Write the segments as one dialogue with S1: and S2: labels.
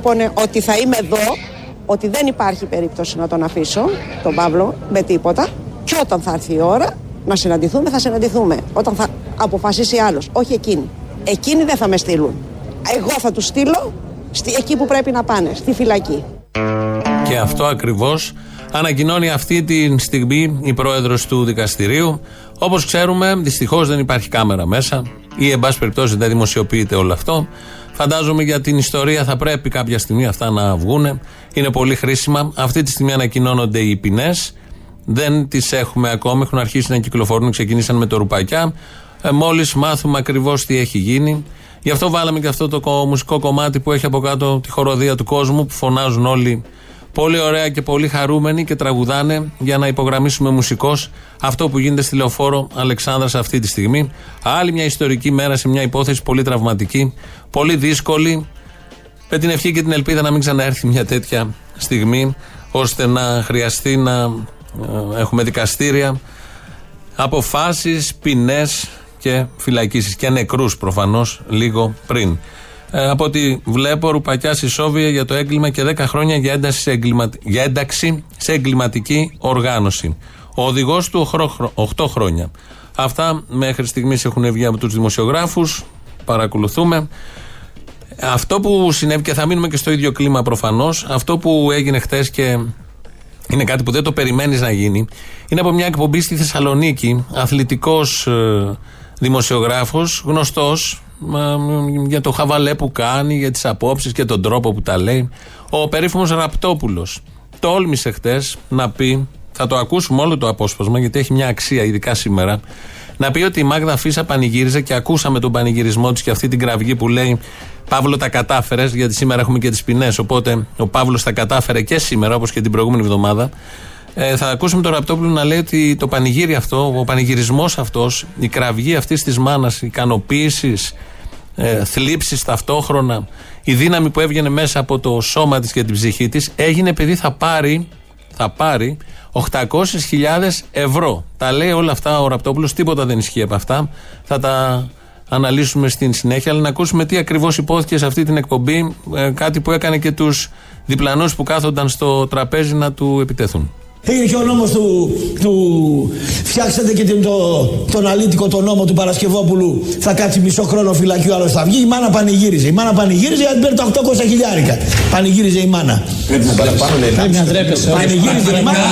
S1: του λέω λοιπόν ότι θα είμαι εδώ, ότι δεν υπάρχει περίπτωση να τον αφήσω, τον Παύλο, με τίποτα. Και όταν θα έρθει η ώρα να συναντηθούμε, θα συναντηθούμε. Όταν θα αποφασίσει άλλος. Όχι εκείνοι. Εκείνοι δεν θα με στείλουν. Εγώ θα τους στείλω εκεί που πρέπει να πάνε, στη φυλακή.
S2: Και αυτό ακριβώς ανακοινώνει αυτή τη στιγμή η πρόεδρος του δικαστηρίου. Όπως ξέρουμε, δυστυχώς δεν υπάρχει κάμερα μέσα ή, εν πάση περιπτώσει, δεν δημοσιοποιείται όλο αυτό. Φαντάζομαι για την ιστορία θα πρέπει κάποια στιγμή αυτά να βγουν. Είναι πολύ χρήσιμα. Αυτή τη στιγμή ανακοινώνονται οι ποινές. Δεν τις έχουμε ακόμα. Έχουν αρχίσει να κυκλοφορούν. Ξεκινήσαν με το ρουπακιά. Ε, Μόλις μάθουμε ακριβώς τι έχει γίνει. Γι' αυτό βάλαμε και αυτό το μουσικό κομμάτι που έχει από κάτω τη χοροδία του κόσμου που φωνάζουν όλοι πολύ ωραία και πολύ χαρούμενοι και τραγουδάνε για να υπογραμμίσουμε μουσικώς αυτό που γίνεται στη λεωφόρο Αλεξάνδρας αυτή τη στιγμή. Άλλη μια ιστορική μέρα σε μια υπόθεση πολύ τραυματική, πολύ δύσκολη. Με την ευχή και την ελπίδα να μην ξαναέρθει μια τέτοια στιγμή, ώστε να χρειαστεί να ε, έχουμε δικαστήρια, αποφάσεις, ποινές και φυλακίσεις και νεκρούς προφανώς λίγο πριν. Ε, από ό,τι βλέπω, ρουπακιά Σόβια για το έγκλημα και 10 χρόνια για ένταξη σε, για ένταξη σε εγκληματική οργάνωση. Ο οδηγός του 8 χρόνια. Αυτά μέχρι στιγμής έχουν βγει από τους δημοσιογράφους. Παρακολουθούμε. Αυτό που συνέβη και θα μείνουμε και στο ίδιο κλίμα προφανώς, αυτό που έγινε χτες και είναι κάτι που δεν το περιμένεις να γίνει, είναι από μια εκπομπή στη Θεσσαλονίκη, αθλητικός ε, δημοσιογράφος, γνωστός για το χαβαλέ που κάνει, για τις απόψεις και τον τρόπο που τα λέει. Ο περίφημος Ραπτόπουλος τόλμησε χτες να πει, θα το ακούσουμε όλο το απόσπασμα γιατί έχει μια αξία, ειδικά σήμερα, να πει ότι η Μάγδα Φίσα πανηγύριζε και ακούσαμε τον πανηγυρισμό της και αυτή την κραυγή που λέει Παύλο τα κατάφερες, γιατί σήμερα έχουμε και τις ποινές. Οπότε ο Παύλος τα κατάφερε και σήμερα, όπως και την προηγούμενη εβδομάδα. Ε, θα ακούσουμε τον Ραπτόπουλο να λέει ότι το πανηγύρι αυτό, ο πανηγυρισμός αυτός, η κραυγή αυτής της μάνας, ικανοποίησης, ε, θλίψει ταυτόχρονα, η δύναμη που έβγαινε μέσα από το σώμα της και την ψυχή της, έγινε επειδή θα πάρει, θα πάρει 800.000 ευρώ. Τα λέει όλα αυτά ο Ραπτόπουλος, τίποτα δεν ισχύει από αυτά. Θα τα αναλύσουμε στην συνέχεια, αλλά να ακούσουμε τι ακριβώς υπόθηκε σε αυτή την εκπομπή, ε, κάτι που έκανε και τους διπλανούς που κάθονταν στο τραπέζι να του επιτεθούν.
S3: Έγινε και ο νόμος του, του. Φτιάξατε και τον, τον αλήτικο τον νόμο του Παρασκευόπουλου. Θα κάτσει μισό χρόνο φυλακίου, άλλος θα βγει. Η μάνα πανηγύριζε. Η μάνα πανηγύριζε γιατί παίρνει τα 800 χιλιάρικα. Πανηγύριζε η μάνα.
S4: Πρέπει να παραπάνω λέει. Πρέπει να ντρέπεσαι.
S3: Πανηγύριζε η μάνα.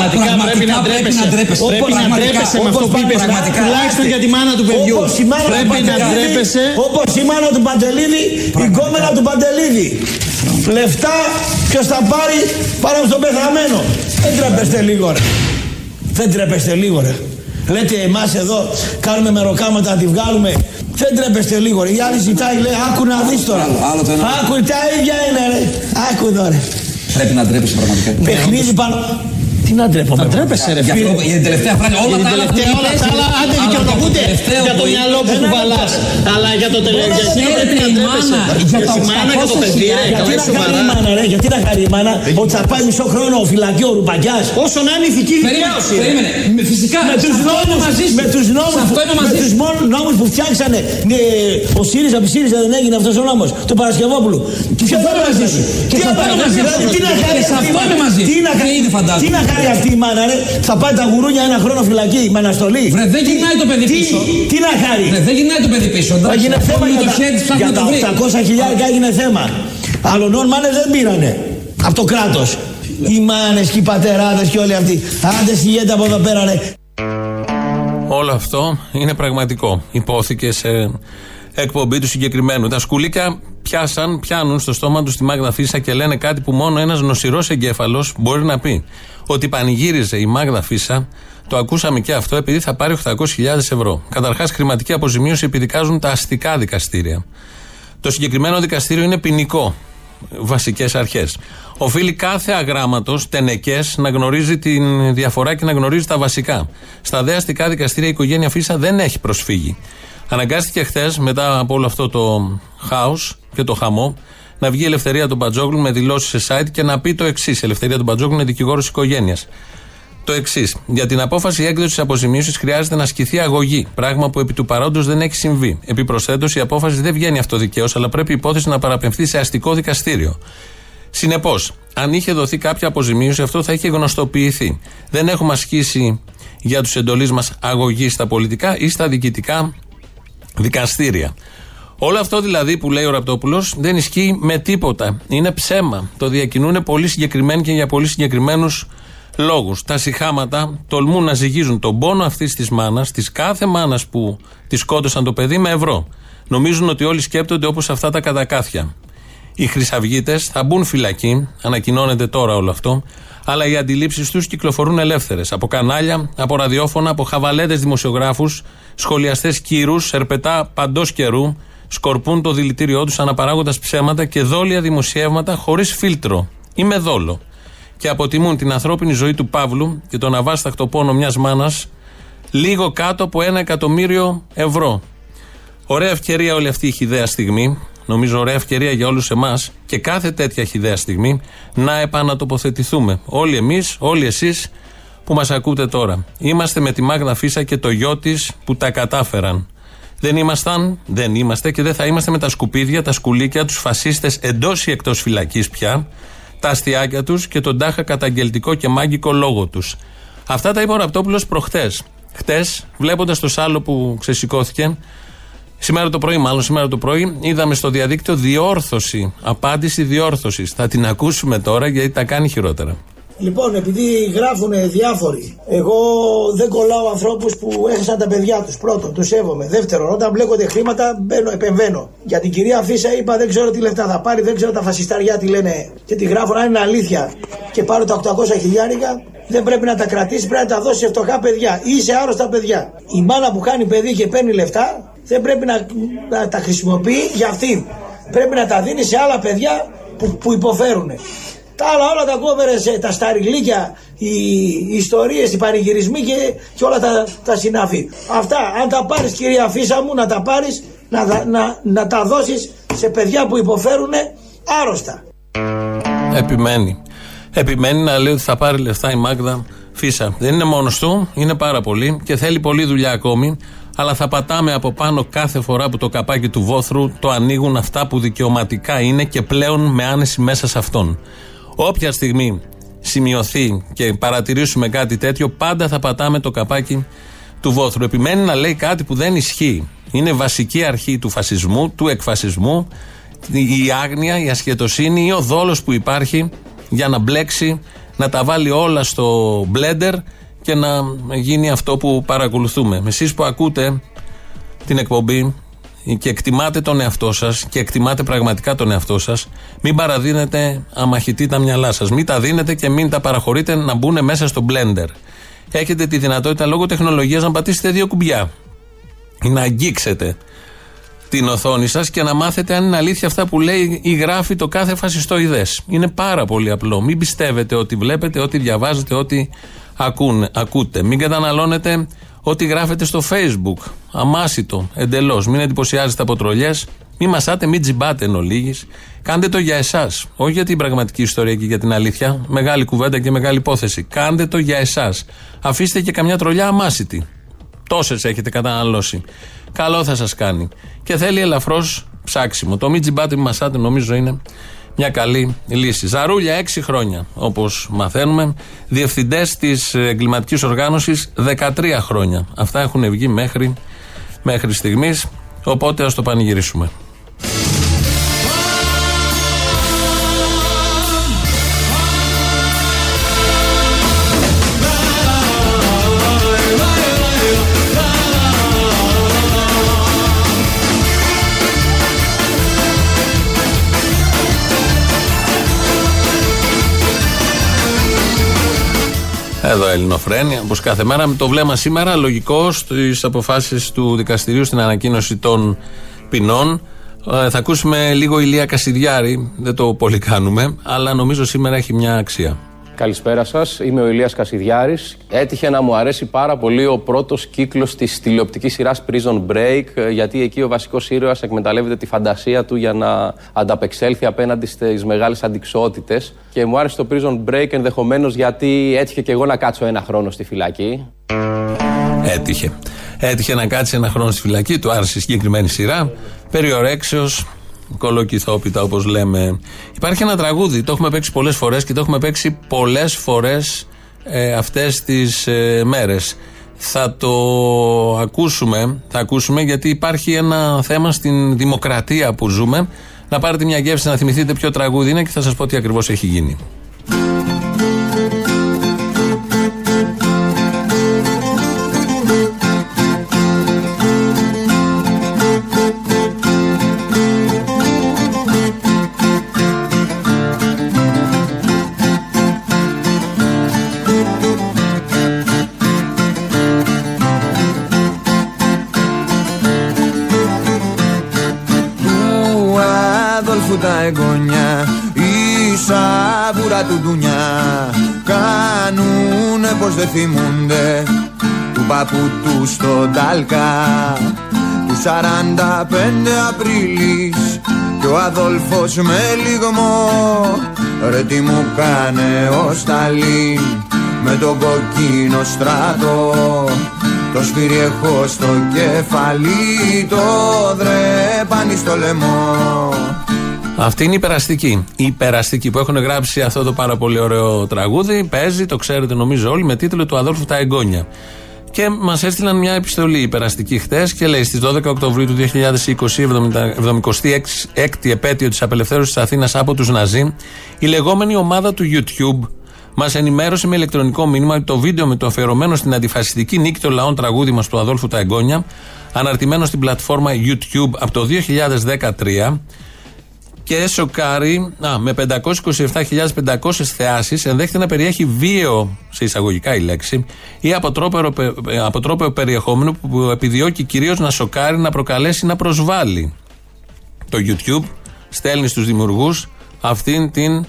S4: Πρέπει να ντρέπεσαι.
S3: Πρέπει να ντρέπεσαι με αυτό που είπες.
S4: Τουλάχιστον για τη μάνα του παιδιού.
S3: Πρέπει να ντρέπεσαι. Όπως η μάνα του Παντελίδη, η κόμενα του Παντελίδη. Λεφτά ποιος θα πάρει πάνω στον πεθαμένο. Δεν τρέπεστε λίγο ρε. Δεν τρέπεστε λίγο ρε. Λέτε εμάς εδώ κάνουμε μεροκάματα να τη βγάλουμε. Δεν τρέπεστε λίγο ρε. Η άλλη ζητάει λέει άκου να δεις τώρα.
S4: Άλλο, άλλο
S3: άκου τα ίδια είναι ρε. Άκου εδώ ρε.
S4: Πρέπει να ντρέπεσαι πραγματικά.
S3: Παιχνίδι πάνω. Τι να ντρέπομαι.
S4: Να ντρέπεσαι, ρε φίλε. Για την τελευταία φράση, όλα τα άλλα
S3: όλα τα άλλα άντε δικαιολογούνται για το μυαλό που κουβαλά. Αλλά για το τελευταίο.
S4: η μάνα. Για
S3: τη μάνα και το παιδί. Γιατί να χαρεί η μάνα, ρε. Γιατί να χαρεί η μάνα. Ότι θα πάει μισό χρόνο φυλακή ο ρουπακιά. Όσο να είναι ηθική δικαίωση.
S4: Περίμενε. Φυσικά.
S3: Με του νόμου. Με του νόμου που φτιάξανε. Ο ΣΥΡΙΖΑ, ο ΣΥΡΙΖΑ δεν έγινε αυτό ο νόμο. Του Παρασκευόπουλου.
S4: Και ποιο θα μαζί σου. Και θα πάει μαζί σου.
S3: Τι να κάνει
S4: αυτή η μάνα.
S3: Τι να κάνει αυτή η μάνα, ρε. Θα πάει τα γουρούνια ένα χρόνο φυλακή με αναστολή.
S4: Βρε, δεν γυρνάει το παιδί πίσω.
S3: Τι να κάνει;
S4: Βρε, δεν γυρνάει το παιδί πίσω.
S3: Θα γίνει θέμα για τα 800 χιλιάρικα έγινε θέμα. Άλλων μάνες δεν πήρανε. Από το κράτος. Οι μάνες και οι πατεράδες και όλοι αυτοί. Άντε συγγέντε από εδώ πέρα, ρε.
S2: Όλο αυτό είναι πραγματικό. Υπόθηκε σε εκπομπή του συγκεκριμένου. Τα σκουλίκια πιάσαν, πιάνουν στο στόμα τους τη Μάγδα Φίσα και λένε κάτι που μόνο ένας νοσηρός εγκέφαλος μπορεί να πει. Ότι πανηγύριζε η Μάγδα Φίσα, το ακούσαμε και αυτό, επειδή θα πάρει 800.000 ευρώ. Καταρχάς, χρηματική αποζημίωση επιδικάζουν τα αστικά δικαστήρια. Το συγκεκριμένο δικαστήριο είναι ποινικό. Βασικές αρχές. Οφείλει κάθε αγράμματος, τενεκές, να γνωρίζει τη διαφορά και να γνωρίζει τα βασικά. Στα δε αστικά δικαστήρια η οικογένεια Φίσα δεν έχει προσφύγει. Αναγκάστηκε χθες, μετά από όλο αυτό το χάος και το χαμό, να βγει η Ελευθερία του Μπατζόγλου με δηλώσει σε site και να πει το εξής. Η Ελευθερία του Μπατζόγλου είναι δικηγόρος οικογένειας. το εξής. Για την απόφαση έκδοσης αποζημίωσης χρειάζεται να ασκηθεί αγωγή. Πράγμα που επί του παρόντος δεν έχει συμβεί. Επιπροσθέτως, η απόφαση δεν βγαίνει αυτοδικαίω, αλλά πρέπει η υπόθεση να παραπεμφθεί σε αστικό δικαστήριο. Συνεπώς, αν είχε δοθεί κάποια αποζημίωση, αυτό θα είχε γνωστοποιηθεί. Δεν έχουμε ασκήσει για τους εντολείς μας αγωγή στα πολιτικά ή στα διοικητικά δικαστήρια. Όλο αυτό δηλαδή που λέει ο Ραπτόπουλος δεν ισχύει με τίποτα. Είναι ψέμα. Το διακινούν πολύ συγκεκριμένοι και για πολύ συγκεκριμένους λόγους. Τα συχάματα τολμούν να ζυγίζουν τον πόνο αυτής της μάνας, της κάθε μάνας που τη σκότωσαν το παιδί, με ευρώ. Νομίζουν ότι όλοι σκέπτονται όπως αυτά τα κατακάθια. Οι χρυσαυγίτες θα μπουν φυλακή, ανακοινώνεται τώρα όλο αυτό, αλλά οι αντιλήψεις τους κυκλοφορούν ελεύθερες. Από κανάλια, από ραδιόφωνα, από χαβαλέτες δημοσιογράφους, σχολιαστές κύρους, ερπετά παντός καιρού, σκορπούν το δηλητήριό τους αναπαράγοντας ψέματα και δόλια δημοσιεύματα χωρίς φίλτρο ή με δόλο. Και αποτιμούν την ανθρώπινη ζωή του Παύλου και τον αβάσταχτο πόνο μιας μάνας λίγο κάτω από ένα εκατομμύριο ευρώ. Ωραία ευκαιρία όλη αυτή η χιδέα στιγμή. Νομίζω ωραία ευκαιρία για όλους εμάς και κάθε τέτοια χιδέα στιγμή να επανατοποθετηθούμε. Όλοι εμείς, όλοι εσείς που μας ακούτε τώρα. Είμαστε με τη Μάγδα Φίσα και το γιο της που τα κατάφεραν. Δεν ήμασταν, δεν είμαστε και δεν θα είμαστε με τα σκουπίδια, τα σκουλίκια, τους φασίστες εντός ή εκτός φυλακής πια, τα αστιάκια τους και τον τάχα καταγγελτικό και μάγκικο λόγο τους. Αυτά τα είπε ο Ραπτόπουλος προχτές. Χτες, βλέποντας το σάλο που ξεσηκώθηκε, σήμερα το πρωί, μάλλον σήμερα το πρωί, είδαμε στο διαδίκτυο διόρθωση. Απάντηση διόρθωσης. Θα την ακούσουμε τώρα γιατί τα κάνει χειρότερα.
S3: Λοιπόν, επειδή γράφουν διάφοροι, εγώ δεν κολλάω ανθρώπους που έχασαν τα παιδιά τους. Πρώτον, του σέβομαι. Δεύτερον, όταν μπλέκονται χρήματα, μπαίνω, επεμβαίνω. Για την κυρία Φίσα είπα δεν ξέρω τι λεφτά θα πάρει, δεν ξέρω τα φασισταριά τι λένε και τη γράφουν. Αν είναι αλήθεια και πάρω τα 800 χιλιάρικα, δεν πρέπει να τα κρατήσει, πρέπει να τα δώσει σε φτωχά παιδιά ή σε άρρωστα παιδιά. Η μάνα που κάνει παιδί και παίρνει λεφτά δεν πρέπει να, να τα χρησιμοποιεί για αυτήν. Πρέπει να τα δίνει σε άλλα παιδιά που, που υποφέρουν. Τα άλλα όλα τα κόβερε, τα σταριλίκια, οι, οι ιστορίες, οι πανηγυρισμοί και, και όλα τα, τα συνάφη. Αυτά, αν τα πάρεις κυρία Φίσα μου, να τα πάρεις, να, να, να τα δώσεις σε παιδιά που υποφέρουν άρρωστα.
S2: Επιμένει. Επιμένει να λέει ότι θα πάρει λεφτά η Μάγδα Φίσα. Δεν είναι μόνος του, είναι πάρα πολύ και θέλει πολλή δουλειά ακόμη. Αλλά θα πατάμε από πάνω κάθε φορά που το καπάκι του βόθρου το ανοίγουν αυτά που δικαιωματικά είναι και πλέον με άνεση μέσα σε αυτόν. Όποια στιγμή σημειωθεί και παρατηρήσουμε κάτι τέτοιο, πάντα θα πατάμε το καπάκι του βόθρου. Επιμένει να λέει κάτι που δεν ισχύει. Είναι βασική αρχή του φασισμού, του εκφασισμού, η άγνοια, η ασχετοσύνη ή ο δόλος που υπάρχει για να μπλέξει, να τα βάλει όλα στο μπλέντερ και να γίνει αυτό που παρακολουθούμε. Εσείς που ακούτε την εκπομπή και εκτιμάτε τον εαυτό σας και εκτιμάτε πραγματικά τον εαυτό σας, μην παραδίνετε αμαχητή τα μυαλά σας. Μην τα δίνετε και μην τα παραχωρείτε να μπουν μέσα στο blender. Έχετε τη δυνατότητα λόγω τεχνολογίας να πατήσετε δύο κουμπιά ή να αγγίξετε την οθόνη σας και να μάθετε αν είναι αλήθεια αυτά που λέει ή γράφει το κάθε φασιστοειδέ. Είναι πάρα πολύ απλό. Μην πιστεύετε ότι βλέπετε, ότι διαβάζετε, ότι ακούτε. Μην καταναλώνετε ό,τι γράφετε στο facebook. Αμάσιτο, εντελώς. Μην εντυπωσιάζετε από τρολιές. Μην μασάτε, μην τζιμπάτε εν ολίγης. Κάντε το για εσάς. Όχι για την πραγματική ιστορία και για την αλήθεια. Μεγάλη κουβέντα και μεγάλη υπόθεση. Κάντε το για εσάς. Αφήστε και καμιά τρολιά αμάσιτη. Τόσες έχετε καταναλώσει. Καλό θα σας κάνει. Και θέλει ελαφρώς ψάξιμο. Το μην τζιμπάτε, μην μασάτε, νομίζω είναι μια καλή λύση. Ζαρούλια, 6 χρόνια, όπως μαθαίνουμε. Διευθυντές της εγκληματικής οργάνωσης, 13 χρόνια. Αυτά έχουν βγει μέχρι, μέχρι στιγμής. Οπότε ας το πανηγυρίσουμε. Εδώ Ελληνοφρένια, όπως κάθε μέρα. Με το βλέμμα σήμερα, λογικό στις αποφάσεις του δικαστηρίου στην ανακοίνωση των ποινών. Ε, θα ακούσουμε λίγο ηλία Κασιδιάρη. Δεν το πολύ κάνουμε, αλλά νομίζω σήμερα έχει μια αξία.
S5: Καλησπέρα σας. Είμαι ο Ηλίας Κασιδιάρης. Έτυχε να μου αρέσει πάρα πολύ ο πρώτος κύκλος της τηλεοπτικής σειράς Prison Break, γιατί εκεί ο βασικός ήρωας εκμεταλλεύεται τη φαντασία του για να ανταπεξέλθει απέναντι στις μεγάλες αντικσότητες. Και μου άρεσε το Prison Break ενδεχομένως γιατί έτυχε και εγώ να κάτσω ένα χρόνο στη φυλακή.
S2: Έτυχε. Έτυχε να κάτσει ένα χρόνο στη φυλακή, του άρεσε η συγκεκριμένη σειρά. Περιορέξεως, κολοκυθόπιτα όπως λέμε. Υπάρχει ένα τραγούδι, το έχουμε παίξει πολλές φορές και το έχουμε παίξει πολλές φορές ε, αυτές τις ε, μέρες. Θα το ακούσουμε, θα ακούσουμε γιατί υπάρχει ένα θέμα στην δημοκρατία που ζούμε. Να πάρετε μια γεύση να θυμηθείτε ποιο τραγούδι είναι και θα σας πω τι ακριβώς έχει γίνει.
S6: Του ντουνιά. Κάνουνε πως δεν θυμούνται Του παππού του στο Τάλκα Του 45 Απρίλης Κι ο Αδόλφος με λιγμό. Ρε τι μου κάνε ο Σταλίν Με τον κοκκίνο στράτο το σφύρι έχω στο κεφαλί, το δρέπανι στο λαιμό
S2: αυτή είναι η περαστική. Η περαστική που έχουν γράψει αυτό το πάρα πολύ ωραίο τραγούδι. Παίζει, το ξέρετε νομίζω όλοι, με τίτλο του Αδόλφου Τα Εγγόνια. Και μας έστειλαν μια επιστολή η περαστική χτες και λέει στις 12 Οκτωβρίου του 2020, 76η επέτειο της απελευθέρωσης της Αθήνας από τους Ναζί, η λεγόμενη ομάδα του YouTube μας ενημέρωσε με ηλεκτρονικό μήνυμα ότι το βίντεο με το αφιερωμένο στην αντιφασιστική νίκη των λαών τραγούδι μας του Αδόλφου Τα Εγγόνια, αναρτημένο στην πλατφόρμα YouTube από το 2013, και σοκάρει α, με 527.500 θεάσεις, ενδέχεται να περιέχει βίαιο, σε εισαγωγικά η λέξη, ή αποτρόπαιο περιεχόμενο που επιδιώκει κυρίως να σοκάρει, να προκαλέσει, να προσβάλλει. Το YouTube στέλνει στους δημιουργούς αυτήν την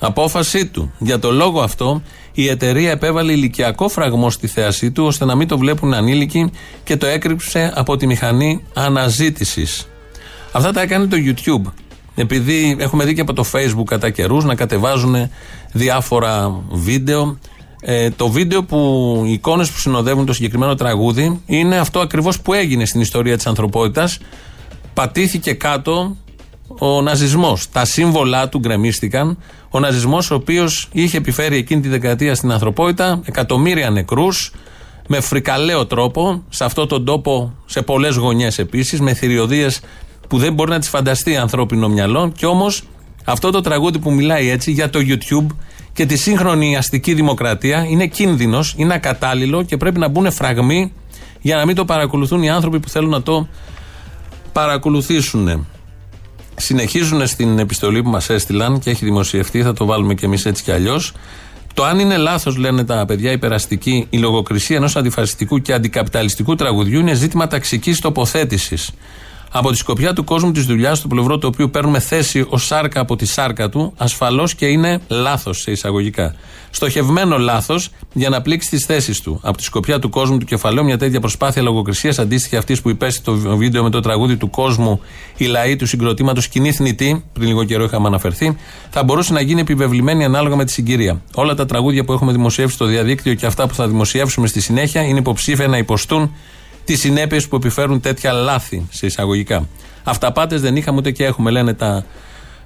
S2: απόφασή του. Για το λόγο αυτό, η εταιρεία επέβαλε ηλικιακό φραγμό στη θέασή του, ώστε να μην το βλέπουν ανήλικοι και το έκρυψε από τη μηχανή αναζήτησης. Αυτά τα έκανε το YouTube. Επειδή έχουμε δει και από το Facebook κατά καιρούς να κατεβάζουν διάφορα βίντεο. Ε, το βίντεο που οι εικόνες που συνοδεύουν το συγκεκριμένο τραγούδι είναι αυτό ακριβώς που έγινε στην ιστορία της ανθρωπότητας. Πατήθηκε κάτω ο ναζισμός. Τα σύμβολά του γκρεμίστηκαν. Ο ναζισμός, ο οποίος είχε επιφέρει εκείνη τη δεκαετία στην ανθρωπότητα εκατομμύρια νεκρούς, με φρικαλαίο τρόπο, σε αυτόν τον τόπο σε πολλές γωνιές επίσης, με θηριωδίες που δεν μπορεί να τις φανταστεί ανθρώπινο μυαλό. Και όμως αυτό το τραγούδι που μιλάει έτσι για το YouTube και τη σύγχρονη αστική δημοκρατία είναι κίνδυνος, είναι ακατάλληλο και πρέπει να μπουν φραγμοί για να μην το παρακολουθούν οι άνθρωποι που θέλουν να το παρακολουθήσουν. Συνεχίζουν στην επιστολή που μας έστειλαν και έχει δημοσιευτεί, θα το βάλουμε κι εμείς έτσι κι αλλιώς. Το αν είναι λάθος, λένε τα παιδιά, η περαστική, η λογοκρισία ενός αντιφασιστικού και αντικαπιταλιστικού τραγουδιού είναι ζήτημα ταξικής τοποθέτησης από τη σκοπιά του κόσμου της δουλειάς, στο πλευρό του οποίου παίρνουμε θέση ως σάρκα από τη σάρκα του, ασφαλώς και είναι λάθος σε εισαγωγικά. Στοχευμένο λάθος για να πλήξει τις θέσεις του. Από τη σκοπιά του κόσμου του κεφαλαίου, μια τέτοια προσπάθεια λογοκρισίας αντίστοιχη αυτή που υπέστη το βίντεο με το τραγούδι του κόσμου, η λαοί του συγκροτήματος κοινή θνητή, πριν λίγο καιρό είχαμε αναφερθεί, θα μπορούσε να γίνει επιβεβλημένη ανάλογα με τη συγκυρία. Όλα τα τραγούδια που έχουμε δημοσιεύσει στο διαδίκτυο και αυτά που θα δημοσιεύσουμε στη συνέχεια είναι υποψήφια να υποστούν τις συνέπειες που επιφέρουν τέτοια λάθη σε εισαγωγικά. Αυταπάτε δεν είχαμε ούτε και έχουμε, λένε τα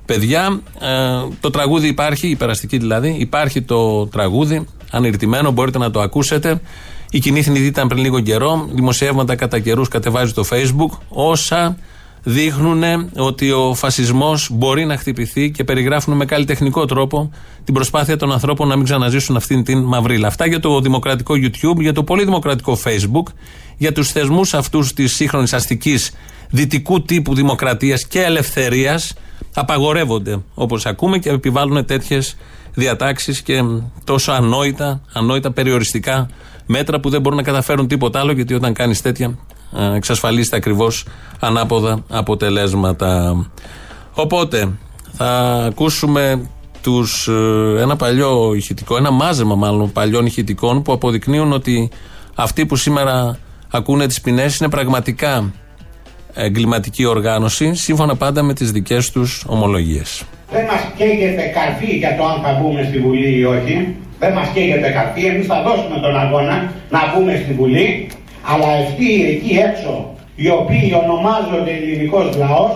S2: παιδιά. Ε, το τραγούδι υπάρχει, η περαστική δηλαδή. Υπάρχει το τραγούδι, ανηρτημένο, μπορείτε να το ακούσετε. Η κοινή θνητή ήταν πριν λίγο καιρό. Δημοσιεύματα κατά καιρούς κατεβάζει το Facebook. Όσα δείχνουν ότι ο φασισμός μπορεί να χτυπηθεί και περιγράφουν με καλλιτεχνικό τρόπο την προσπάθεια των ανθρώπων να μην ξαναζήσουν αυτήν την μαυρίλα. Αυτά για το δημοκρατικό YouTube, για το πολύ δημοκρατικό Facebook, για τους θεσμούς αυτούς της σύγχρονης αστικής δυτικού τύπου δημοκρατίας και ελευθερίας απαγορεύονται όπως ακούμε και επιβάλλουν τέτοιες διατάξεις και τόσο ανόητα, ανόητα περιοριστικά μέτρα που δεν μπορούν να καταφέρουν τίποτα άλλο γιατί όταν κάνεις τέτοια ε, εξασφαλίσετε ακριβώς ανάποδα αποτελέσματα. Οπότε θα ακούσουμε τους, ε, ένα παλιό ηχητικό, ένα μάζεμα μάλλον παλιών ηχητικών που αποδεικνύουν ότι αυτοί που σήμερα ακούνε τις ποινές είναι πραγματικά εγκληματική οργάνωση σύμφωνα πάντα με τις δικές τους ομολογίες.
S7: Δεν μας καίγεται καρφί για το αν θα μπούμε στη Βουλή ή όχι. Δεν μας καίγεται καρφί. Εμείς θα δώσουμε τον αγώνα να μπούμε στη Βουλή. Αλλά αυτοί εκεί έξω οι οποίοι ονομάζονται ελληνικός λαός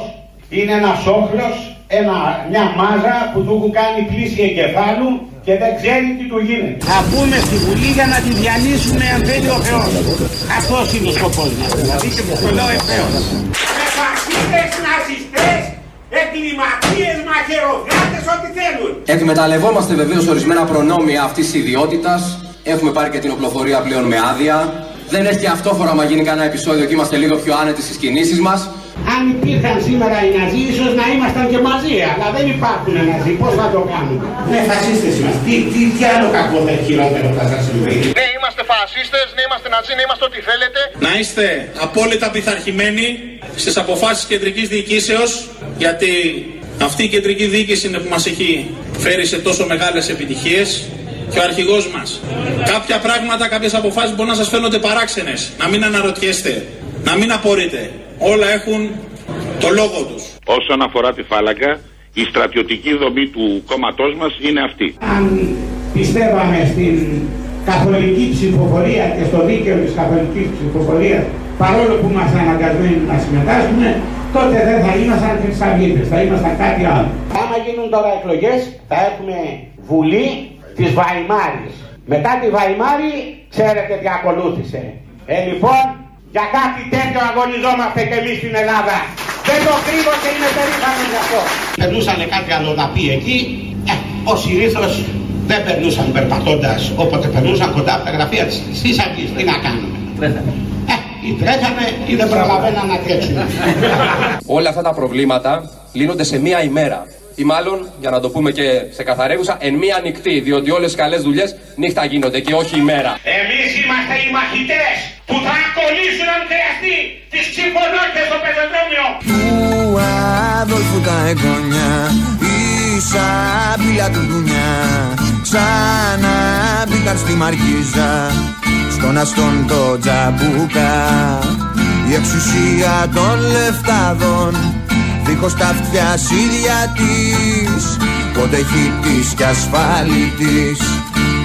S7: είναι ένας όχλος, ένα, μια μάζα που του έχουν κάνει πλήση εγκεφάλου και δεν ξέρει τι του γίνεται. Θα μπούμε στη Βουλή για να τη διαλύσουμε αν θέλει ο Θεός. Αυτός είναι ο σκοπός μας. Δηλαδή και που το λέω ευθέως. Με φασίστες, ναζιστές, εγκληματίες, μαχαιροδράτες, ό,τι θέλουν.
S8: Εκμεταλλευόμαστε βεβαίως ορισμένα προνόμια αυτής της ιδιότητας. Έχουμε πάρει και την οπλοφορία πλέον με άδεια. Δεν έχει αυτόφορα μα γίνει κανένα επεισόδιο και είμαστε λίγο πιο άνετοι στις κινήσεις μας.
S7: Αν υπήρχαν σήμερα οι Ναζί, ίσως να ήμασταν και μαζί. Αλλά δεν υπάρχουν Ναζί. Πώς θα το κάνουμε; Ναι, φασίστες είμαστε. Τι, τι, τι άλλο κακό θα χειρότερο θα σα συμβεί.
S9: Ναι, είμαστε φασίστες, ναι, είμαστε Ναζί, ναι, είμαστε ό,τι θέλετε.
S10: Να είστε απόλυτα πειθαρχημένοι στις αποφάσεις κεντρικής διοικήσεως, γιατί αυτή η κεντρική διοίκηση είναι που μας έχει φέρει σε τόσο μεγάλες επιτυχίες και ο αρχηγός μας. Κάποια πράγματα, κάποιες αποφάσεις μπορεί να σας φαίνονται παράξενες. Να μην αναρωτιέστε, να μην απορείτε. Όλα έχουν το λόγο τους.
S9: Όσον αφορά τη φάλαγγα, η στρατιωτική δομή του κόμματός μας είναι αυτή.
S7: Αν πιστεύαμε στην καθολική ψηφοφορία και στο δίκαιο της καθολικής ψηφοφορίας παρόλο που είμαστε αναγκασμένοι να συμμετάσχουμε τότε δεν θα ήμασταν χρυσαυγίτες, θα ήμασταν κάτι άλλο. Άμα γίνουν τώρα εκλογές θα έχουμε βουλή της Βαϊμάρης. Μετά τη Βαϊμάρη ξέρετε τι ακολούθησε. Ε λοιπόν για κάτι τέτοιο αγωνιζόμαστε και εμείς στην Ελλάδα. Δεν το κρύβω και είμαι περήφανος γι' αυτό. Περνούσανε κάτι αλλοδαπή εκεί. Ε, ο Συρήθος δεν περνούσαν περπατώντας όποτε περνούσαν κοντά από τα γραφεία της Χρυσής Αυγής. Τι να κάνουμε. Τρέχανε. Ε, ή τρέχανε ή δεν προλαβαίναν να τρέξουν.
S8: Όλα αυτά τα προβλήματα λύνονται σε μία ημέρα. Ή μάλλον, για να το πούμε και σε καθαρέγουσα, εν μία νυχτή. Διότι όλες οι καλές δουλειές νύχτα γίνονται και όχι ημέρα.
S7: Εμείς είμαστε οι μαχητές που θα κολλήσουν αν χρειαστεί τις ψηφονότητες στο πεζοδρόμιο.
S6: Του Αδόλφου τα εγγόνια Η σαπίλα του δουνιά Ξανά μπήκαν στη Μαρκίζα Στον αστόν το τζαμπούκα Η εξουσία των λεφτάδων Δίχως τα αυτιά ίδια της Πότε χιτής και ασφάλιτης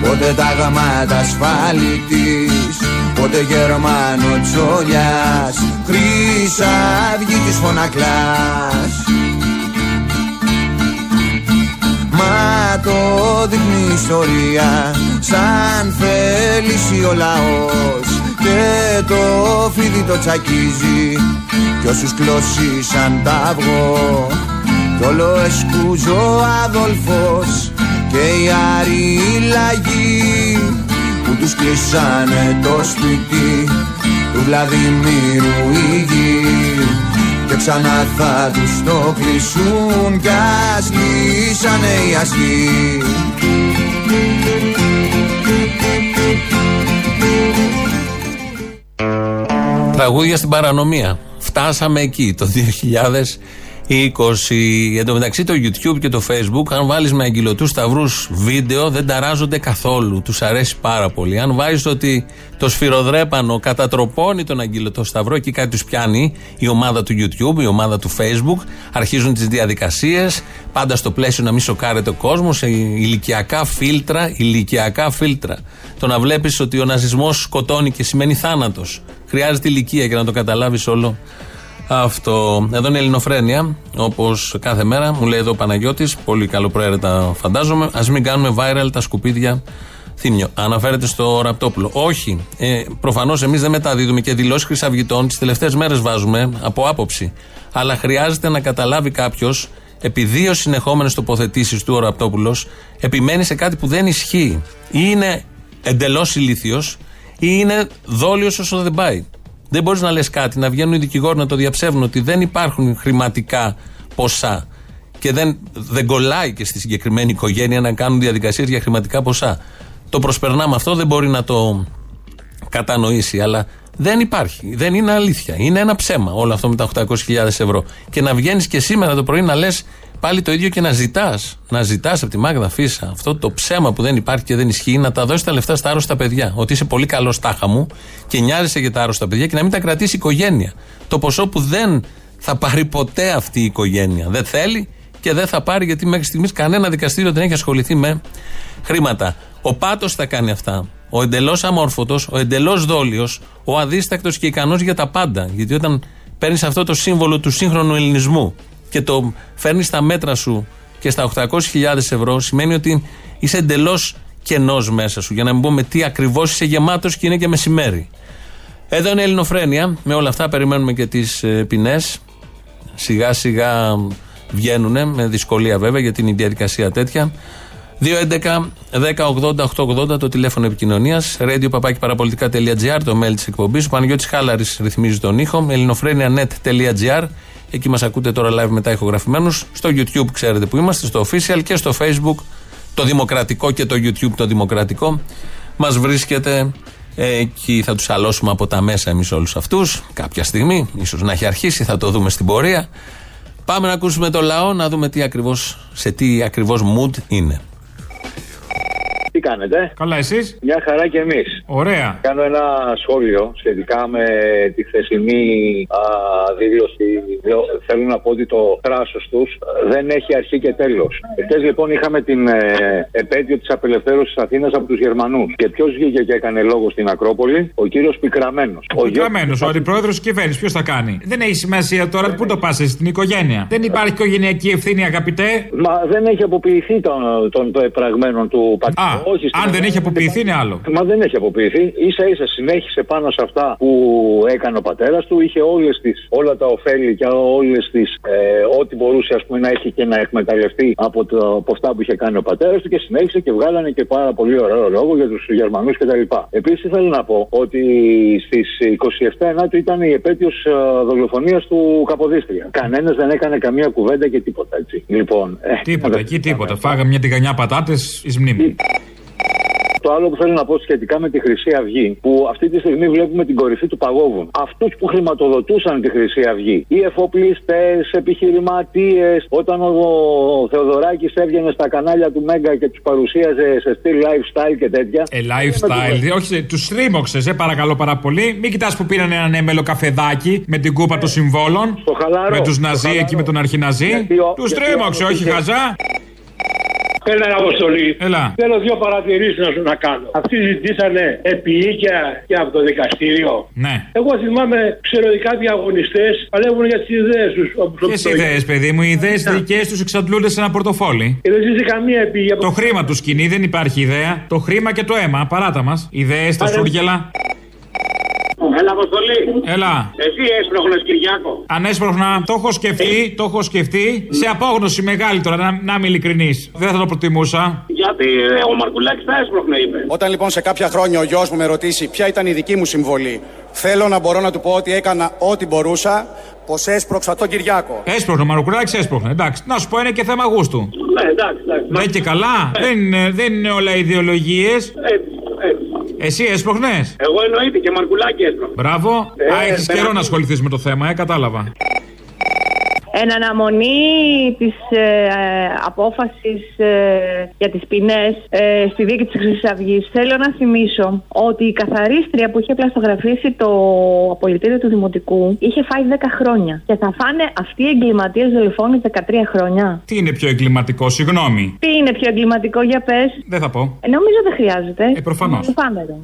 S6: Πότε τα γαμάτα ασφάλιτης Πότε Γερμανο Τζόλιας Χρυσαυγή της φωνακλάς. Μα το δείχνει η ιστορία Σαν θέληση ο λαός Και το φίδι το τσακίζει. Κι όσους κλώσισαν τα αυγό Κι όλο εσκούζω ο Αδόλφος Και οι άροι λαγοί Που τους κλείσανε το σπίτι Του Βλαδιμίρου η γη. Και ξανά θα τους το κλείσουν κι ας λύσανε οι αστεί
S2: Τραγούδια στην παρανομία. Φτάσαμε εκεί το 20. Εν τω μεταξύ το YouTube και το Facebook, αν βάλεις με αγγυλωτού σταυρούς βίντεο, δεν ταράζονται καθόλου. Τους αρέσει πάρα πολύ. Αν βάζεις ότι το σφυροδρέπανο κατατροπώνει τον αγγυλωτό σταυρό, εκεί κάτι τους πιάνει η ομάδα του YouTube, η ομάδα του Facebook, αρχίζουν τις διαδικασίες, πάντα στο πλαίσιο να μην σοκάρεται ο κόσμος, ηλικιακά φίλτρα, ηλικιακά φίλτρα. Το να βλέπεις ότι ο ναζισμός σκοτώνει και σημαίνει θάνατος. Χρειάζεται ηλικία για να το καταλάβεις όλο αυτό. Εδώ είναι η Ελληνοφρένεια, όπως κάθε μέρα. Μου λέει εδώ ο Παναγιώτης, πολύ καλοπροαίρετα φαντάζομαι. Α μην κάνουμε viral τα σκουπίδια θύμιο. Αναφέρεται στο ραπτόπουλο. Όχι. Ε, Προφανώς εμείς δεν μεταδίδουμε και δηλώσεις χρυσαυγητών. Τις τελευταίες μέρες βάζουμε από άποψη. Αλλά χρειάζεται να καταλάβει κάποιος, επί δύο συνεχόμενε τοποθετήσεις του ο Ραπτόπουλος, επιμένει σε κάτι που δεν ισχύει. Ή είναι εντελώς ηλίθιος, ή είναι δόλιος όσο δεν πάει. Δεν μπορείς να λες κάτι, να βγαίνουν οι δικηγόροι να το διαψεύουν ότι δεν υπάρχουν χρηματικά ποσά και δεν, δεν κολλάει και στη συγκεκριμένη οικογένεια να κάνουν διαδικασίες για χρηματικά ποσά. Το προσπερνάμε αυτό, δεν μπορεί να το κατανοήσει, αλλά δεν υπάρχει. Δεν είναι αλήθεια. Είναι ένα ψέμα όλο αυτό με τα 800.000 ευρώ. Και να βγαίνεις και σήμερα το πρωί να λες πάλι το ίδιο και να ζητάς. Να ζητάς από τη Μάγδα Φίσα αυτό το ψέμα που δεν υπάρχει και δεν ισχύει, να τα δώσεις τα λεφτά στα άρρωστα παιδιά. Ότι είσαι πολύ καλός τάχα μου και νοιάζεσαι για τα άρρωστα παιδιά και να μην τα κρατήσει η οικογένεια. Το ποσό που δεν θα πάρει ποτέ αυτή η οικογένεια. Δεν θέλει και δεν θα πάρει γιατί μέχρι στιγμής κανένα δικαστήριο δεν έχει ασχοληθεί με χρήματα. Ο Πάτος θα κάνει αυτά. Ο εντελώς αμόρφωτος, ο εντελώς δόλιος, ο αδίστακτος και ικανός για τα πάντα. Γιατί όταν παίρνεις αυτό το σύμβολο του σύγχρονου ελληνισμού και το φέρνεις στα μέτρα σου και στα 800.000 ευρώ, σημαίνει ότι είσαι εντελώς κενός μέσα σου. Για να μην πούμε τι ακριβώς είσαι γεμάτος και είναι και μεσημέρι. Εδώ είναι η Ελληνοφρένεια. Με όλα αυτά περιμένουμε και τις ποινές. Σιγά σιγά βγαίνουν, με δυσκολία βέβαια γιατί είναι η διαδικασία τέτοια. 2.11.10.80.880 το τηλέφωνο επικοινωνίας. Radio παραπολιτικά.gr το mail της εκπομπής. Ο Παναγιώτης Χάλαρης ρυθμίζει τον ήχο. ελληνοφρένια.net.gr Εκεί μας ακούτε τώρα live μετά ηχογραφημένους. Στο YouTube ξέρετε που είμαστε, στο official και στο Facebook το δημοκρατικό και το YouTube το δημοκρατικό. Μας βρίσκεται εκεί. Θα τους αλώσουμε από τα μέσα εμείς όλους αυτούς κάποια στιγμή. ίσως να έχει αρχίσει, θα το δούμε στην πορεία. Πάμε να ακούσουμε το λαό, να δούμε τι ακριβώς, σε τι ακριβώς mood είναι.
S11: Τι κάνετε.
S2: Καλά, εσείς;
S11: Μια χαρά και εμείς.
S2: Ωραία.
S11: Κάνω ένα σχόλιο σχετικά με τη χθεσινή α, δήλωση. Θέλω να πω ότι το θράσος τους δεν έχει αρχή και τέλος. Εχθές λοιπόν είχαμε την ε, επέτειο της απελευθέρωσης της Αθήνας από τους Γερμανούς. Και ποιος βγήκε και έκανε λόγο στην Ακρόπολη, ο κύριος Πικραμένος.
S12: Ο Πικραμένος, ο αντιπρόεδρος της κυβέρνησης. Ποιος θα κάνει; Δεν έχει σημασία τώρα πού το πας στην οικογένεια. Δεν υπάρχει οικογενειακή ευθύνη, αγαπητέ.
S11: Μα δεν έχει αποποιηθεί τον, τον, το επραγμένο του πατέρα.
S12: Όχι, αν δεν έχει αποποιηθεί είναι άλλο.
S11: Μα δεν έχει αποποιηθεί. σα ίσα συνέχισε πάνω σε αυτά που έκανε ο πατέρας του. Είχε όλες τις, όλα τα ωφέλη και όλες τις. Ε, ό,τι μπορούσε ας πούμε, να έχει και να εκμεταλλευτεί από, το, από αυτά που είχε κάνει ο πατέρας του και συνέχισε και βγάλανε και πάρα πολύ ωραίο λόγο για τους Γερμανούς κτλ. Επίσης θέλω να πω ότι στις 27 Ενάτου ήταν η επέτειος δολοφονίας του Καποδίστρια. Κανένας δεν έκανε καμία κουβέντα και τίποτα έτσι. Λοιπόν,
S12: ε, τίποτα, εκεί τίποτα. Φάγαμε μια τηγανιά πατάτες εις μνήμη.
S11: Το άλλο που θέλω να πω σχετικά με τη Χρυσή Αυγή, που αυτή τη στιγμή βλέπουμε την κορυφή του παγόβου. Αυτούς που χρηματοδοτούσαν τη Χρυσή Αυγή, οι εφοπλιστές, επιχειρηματίες, όταν ο Θεοδωράκης έβγαινε στα κανάλια του Μέγκα και τους παρουσίαζε σε στυλ lifestyle και τέτοια.
S12: Ε, lifestyle, όχι, τους τρίμωξε, ε, παρακαλώ πάρα πολύ. Μην κοιτάς που πήραν έναν έμελο καφεδάκι με την κούπα των συμβόλων. Με τους Ναζί εκεί με τον Αρχιναζί. Τους τρίμωξε, όχι χαζά.
S13: Έλα, Αποστολή.
S12: Έλα.
S13: Θέλω δύο παρατηρήσεις να σου να κάνω. Αυτοί ζητήσανε επίοικια και από το δικαστήριο.
S12: Ναι.
S13: Εγώ θυμάμαι ξεροδικά διαγωνιστέ παλεύουν για τις ιδέες τους.
S12: Ποιες ιδέες, παιδί μου, οι ιδέες δικές τους εξαντλούνται σε ένα πορτοφόλι.
S13: Και δεν ζήτησε καμία επίοικια.
S12: Το χρήμα του σκηνή δεν υπάρχει ιδέα. Το χρήμα και το αίμα, παράτα μας. Ιδέες, τα σούργελα.
S13: Έλα, Αποστολή.
S12: Έλα.
S13: Εσύ έσπροχνες Κυριάκο.
S12: Αν έσπροχνα, το έχω σκεφτεί, το έχω σκεφτεί. Σε απόγνωση μεγάλη τώρα, να, να είμαι ειλικρινής. Δεν θα το προτιμούσα.
S13: Γιατί ε, ο Μαρκουλάκης τα έσπροχνε, είπε.
S14: Όταν λοιπόν σε κάποια χρόνια ο γιος μου με ρωτήσει ποια ήταν η δική μου συμβολή, θέλω να μπορώ να του πω ότι έκανα ό,τι μπορούσα, πως έσπρωξα τον Κυριάκο.
S12: Έσπροχνε, ο Μαρκουλάκης έσπροχνε. Εντάξει, να σου πω είναι και θέμα γούστου.
S13: Ναι, εντάξει, εντάξει.
S12: Δεν και καλά.
S13: Ε.
S12: Δεν, είναι- δεν είναι όλα ιδεολογίες.
S13: Ε,
S12: Εσύ έσπροχνε.
S13: Εγώ εννοείται και Μαρκουλάκη έσπροχνε.
S12: Μπράβο.
S13: Ε,
S12: Α, έχεις
S13: πέρα-
S12: καιρό να ασχοληθείς με το θέμα, ε, κατάλαβα.
S15: Εν αναμονή της ε, απόφασης ε, για τις ποινές ε, στη δίκη της Χρυσής Αυγής θέλω να θυμίσω ότι η καθαρίστρια που είχε πλαστογραφήσει το απολυτήριο του Δημοτικού είχε φάει 10 χρόνια και θα φάνε αυτοί οι εγκληματίες δολοφόνοι 13 χρόνια.
S12: Τι είναι πιο εγκληματικό, συγγνώμη;
S15: Τι είναι πιο εγκληματικό για πες.
S12: Δεν θα πω.
S15: Ε, νομίζω δεν χρειάζεται.
S12: Ε, προφανώς.
S15: Πάμε εδώ.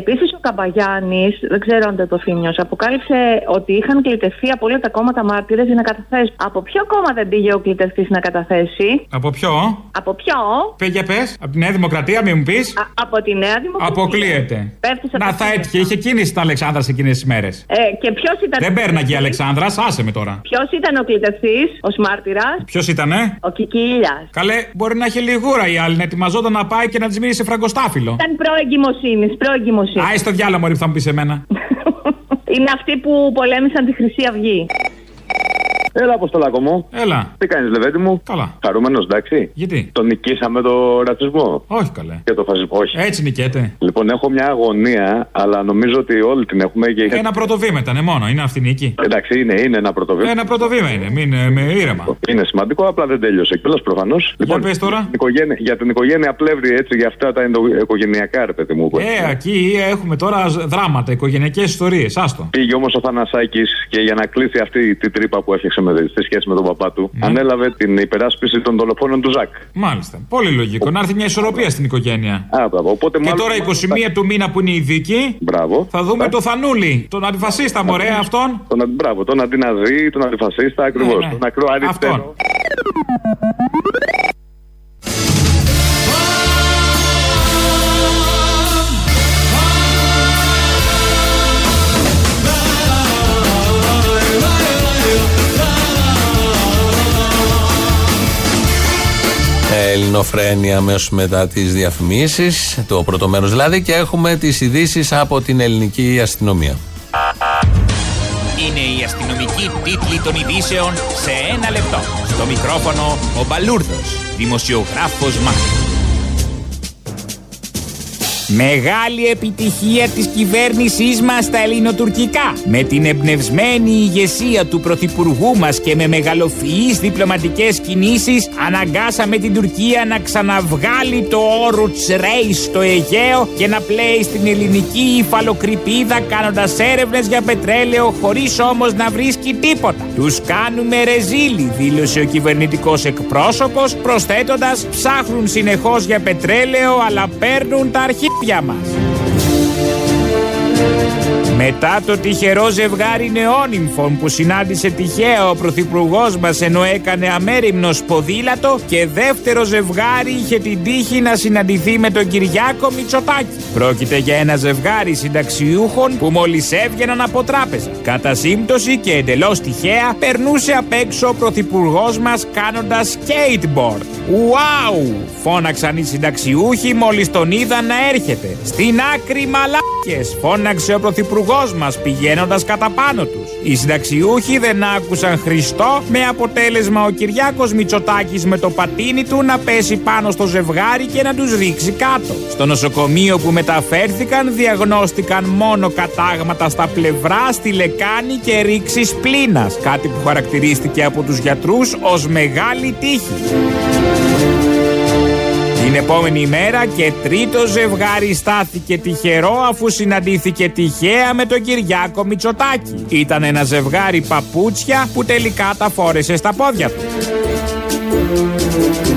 S15: Επίσης, ο Καμπαγιάννης, δεν ξέρω αν το υποφήνιο, αποκάλυψε ότι είχαν κλητευτεί από όλα τα κόμματα μάρτυρες για να καταθέσουν. Από ποιο κόμμα δεν πήγε ο κλητευτής να καταθέσει,
S12: Από ποιο;
S15: Από ποιο;
S12: Πε για πες. Από τη Νέα Δημοκρατία, μην μου πεις.
S15: Α, από τη Νέα Δημοκρατία.
S12: Αποκλείεται.
S15: Πέφτεις σε
S12: Να θα έτυχε, είχε κίνηση στην Αλεξάνδρας εκείνες τις μέρες.
S15: Ε, και ποιος ήταν.
S12: Δεν παίρναγε η Αλεξάνδρας, άσε με τώρα.
S15: Ποιος ήταν ο κλητευτής, ως μάρτυρας,
S12: Ποιος ήτανε;
S15: ο Κικίλιας.
S12: Καλέ, μπορεί να είχε λιγούρα η άλλη, να ετοιμαζόταν να πάει και να της μείνει σε φραγκοστάφυλλο.
S15: Ήταν προεγκυμοσύνη, προεγκυμοσύνη.
S12: Άι στο διάλογο, Μωρή, που θα μου πεις εμένα.
S15: Είναι αυτοί που πολέμησαν τη Χρυσή Αυγή.
S16: Έλα, Αποστολάκο μου.
S17: Έλα.
S16: Τι κάνεις, Λεβέντι μου;
S17: Καλά.
S16: Χαρούμενος, εντάξει.
S17: Γιατί;
S16: Τον νικήσαμε το ρατσισμό.
S17: Όχι καλέ.
S16: Και το φασισμό, όχι.
S17: Έτσι νικέται.
S16: Λοιπόν, έχω μια αγωνία, αλλά νομίζω ότι όλοι την έχουμε και.
S17: Ένα πρώτο βήμα ήταν μόνο, είναι αυτή η νίκη.
S16: Εντάξει, είναι, είναι ένα πρώτο βήμα.
S17: Ένα πρώτο βήμα είναι, μην ε, με ήρεμα.
S16: Είναι σημαντικό, απλά δεν τέλειωσε κιόλας προφανώς. Λοιπόν,
S17: πες τώρα.
S16: Οικογένεια, για την οικογένεια πλεύρη, έτσι, για αυτά τα ενδο- οικογενειακά, ρε παιδί μου. που
S17: Ε,
S16: έχουμε.
S17: εκεί έχουμε τώρα δράματα, οικογενειακές ιστορίες. Άστο.
S16: Πήγε όμως ο Θανασάκης και για να κλείσει αυτή τη τρύπα που έφτιαξε με, στη σχέση με τον παπά του,
S17: Ναι.
S16: ανέλαβε την υπεράσπιση των δολοφόνων του Ζακ.
S17: Μάλιστα. Πολύ λογικό. Να έρθει μια ισορροπία στην οικογένεια.
S16: Α, μπράβο. Οπότε,
S17: Και
S16: μάλλον-
S17: τώρα 21 του μήνα που είναι η δίκη.
S16: Μπράβο.
S17: Θα δούμε το Θανούλη, τον αντιφασίστα μωρέ αυτόν.
S16: Τον, αντι- μπράβο, τον αντιναζί, τον αντιφασίστα, ακριβώς.
S17: Ναι, ναι.
S16: Τον ακρό
S2: Ελληνοφρένια αμέσως μετά τις διαφημίσεις, το πρώτο μέρος δηλαδή, και έχουμε τις ειδήσεις από την ελληνική αστυνομία.
S12: Είναι η αστυνομική τίτλη των ειδήσεων σε ένα λεπτό. Στο μικρόφωνο ο Μπαλούρδος, δημοσιογράφος Μάρκος. Μεγάλη επιτυχία της κυβέρνησής μας στα ελληνοτουρκικά. Με την εμπνευσμένη ηγεσία του Πρωθυπουργού μας και με μεγαλοφυείς διπλωματικές κινήσεις αναγκάσαμε την Τουρκία να ξαναβγάλει το όρο Ρέι στο Αιγαίο και να πλέει στην ελληνική υφαλοκρηπίδα κάνοντας έρευνες για πετρέλαιο χωρίς όμως να βρίσκει τίποτα. Τους κάνουμε ρεζίλι, δήλωσε ο κυβερνητικός εκπρόσωπος προσθέτοντας ψάχνουν συνεχώς για πετρέλαιο αλλά παίρνουν τα αρχίδια μας. Μετά το τυχερό ζευγάρι νεόνυμφων που συνάντησε τυχαία ο πρωθυπουργός μας ενώ έκανε αμέριμνο ποδήλατο και δεύτερο ζευγάρι είχε την τύχη να συναντηθεί με τον Κυριάκο Μητσοτάκη. Πρόκειται για ένα ζευγάρι συνταξιούχων που μόλις έβγαιναν από τράπεζα. Κατά σύμπτωση και εντελώς τυχαία περνούσε απ' έξω ο πρωθυπουργός μας κάνοντας skateboard. Wow! Φώναξαν οι συνταξιούχοι μόλις τον είδαν να έρχεται. Στην άκρη μαλάκες φώναξε ο πρωθυπουργός μας πηγαίνοντας κατά πάνω τους. Οι συνταξιούχοι δεν άκουσαν Χριστό με αποτέλεσμα ο Κυριάκος Μητσοτάκης με το πατίνι του να πέσει πάνω στο ζευγάρι και να τους ρίξει κάτω. Στο νοσοκομείο που μεταφέρθηκαν διαγνώστηκαν μόνο κατάγματα στα πλευρά, στη λεκάνη και ρήξη πλήνας, κάτι που χαρακτηρίστηκε από τους γιατρούς ως μεγάλη τύχη. Την επόμενη ημέρα και τρίτο ζευγάρι στάθηκε τυχερό αφού συναντήθηκε τυχαία με τον Κυριάκο Μητσοτάκη. Ήταν ένα ζευγάρι παπούτσια που τελικά τα φόρεσε στα πόδια του.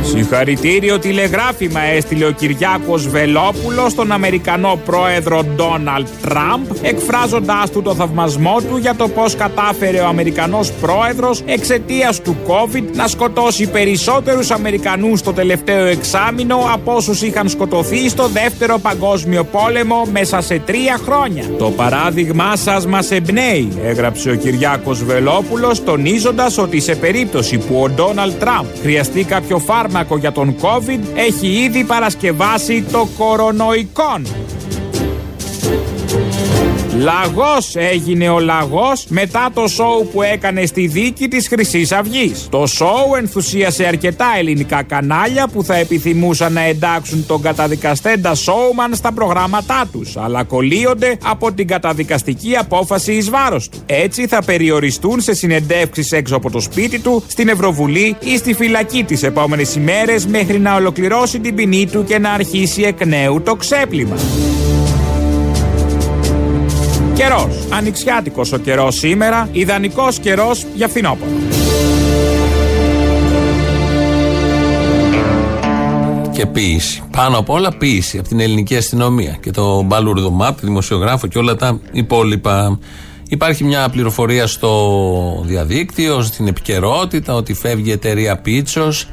S12: Συγχαρητήριο τηλεγράφημα έστειλε ο Κυριάκος Βελόπουλος στον Αμερικανό πρόεδρο Ντόναλτ Τραμπ εκφράζοντάς του το θαυμασμό του για το πώς κατάφερε ο Αμερικανός πρόεδρος εξαιτίας του COVID να σκοτώσει περισσότερους Αμερικανούς το τελευταίο εξάμηνο από όσους είχαν σκοτωθεί στο δεύτερο παγκόσμιο πόλεμο μέσα σε τρία χρόνια. Το παράδειγμά σας μας εμπνέει, έγραψε ο Κυριάκος Βελόπουλος τονίζοντας ότι σε περίπτωση που ο Ντόναλτ Τραμπ χρειαστεί κάποιο φάρμακο για τον COVID έχει ήδη παρασκευάσει το κορονοϊκόν. Λαγός έγινε ο λαγός μετά το σοου που έκανε στη δίκη της χρυσής αυγής. Το σοου ενθουσίασε αρκετά ελληνικά κανάλια που θα επιθυμούσαν να εντάξουν τον καταδικαστέντα σόουμαν στα προγράμματά τους, αλλά κολλείονται από την καταδικαστική απόφαση εις βάρος του. Έτσι θα περιοριστούν σε συνεντεύξεις έξω από το σπίτι του, στην Ευρωβουλή ή στη φυλακή τις επόμενες ημέρες μέχρι να ολοκληρώσει την ποινή του και να αρχίσει εκ νέου το ξέπλυμα. Καιρός. Ανοιξιάτικος ο καιρός σήμερα. Ιδανικός καιρός για φθινόπωρο.
S2: Και ποίηση. Πάνω απ' όλα ποίηση από την ελληνική αστυνομία και το Μπαλούρδο Μαπ, δημοσιογράφο και όλα τα υπόλοιπα. Υπάρχει μια πληροφορία στο διαδίκτυο, στην επικαιρότητα, ότι φεύγει η εταιρεία Πίτσος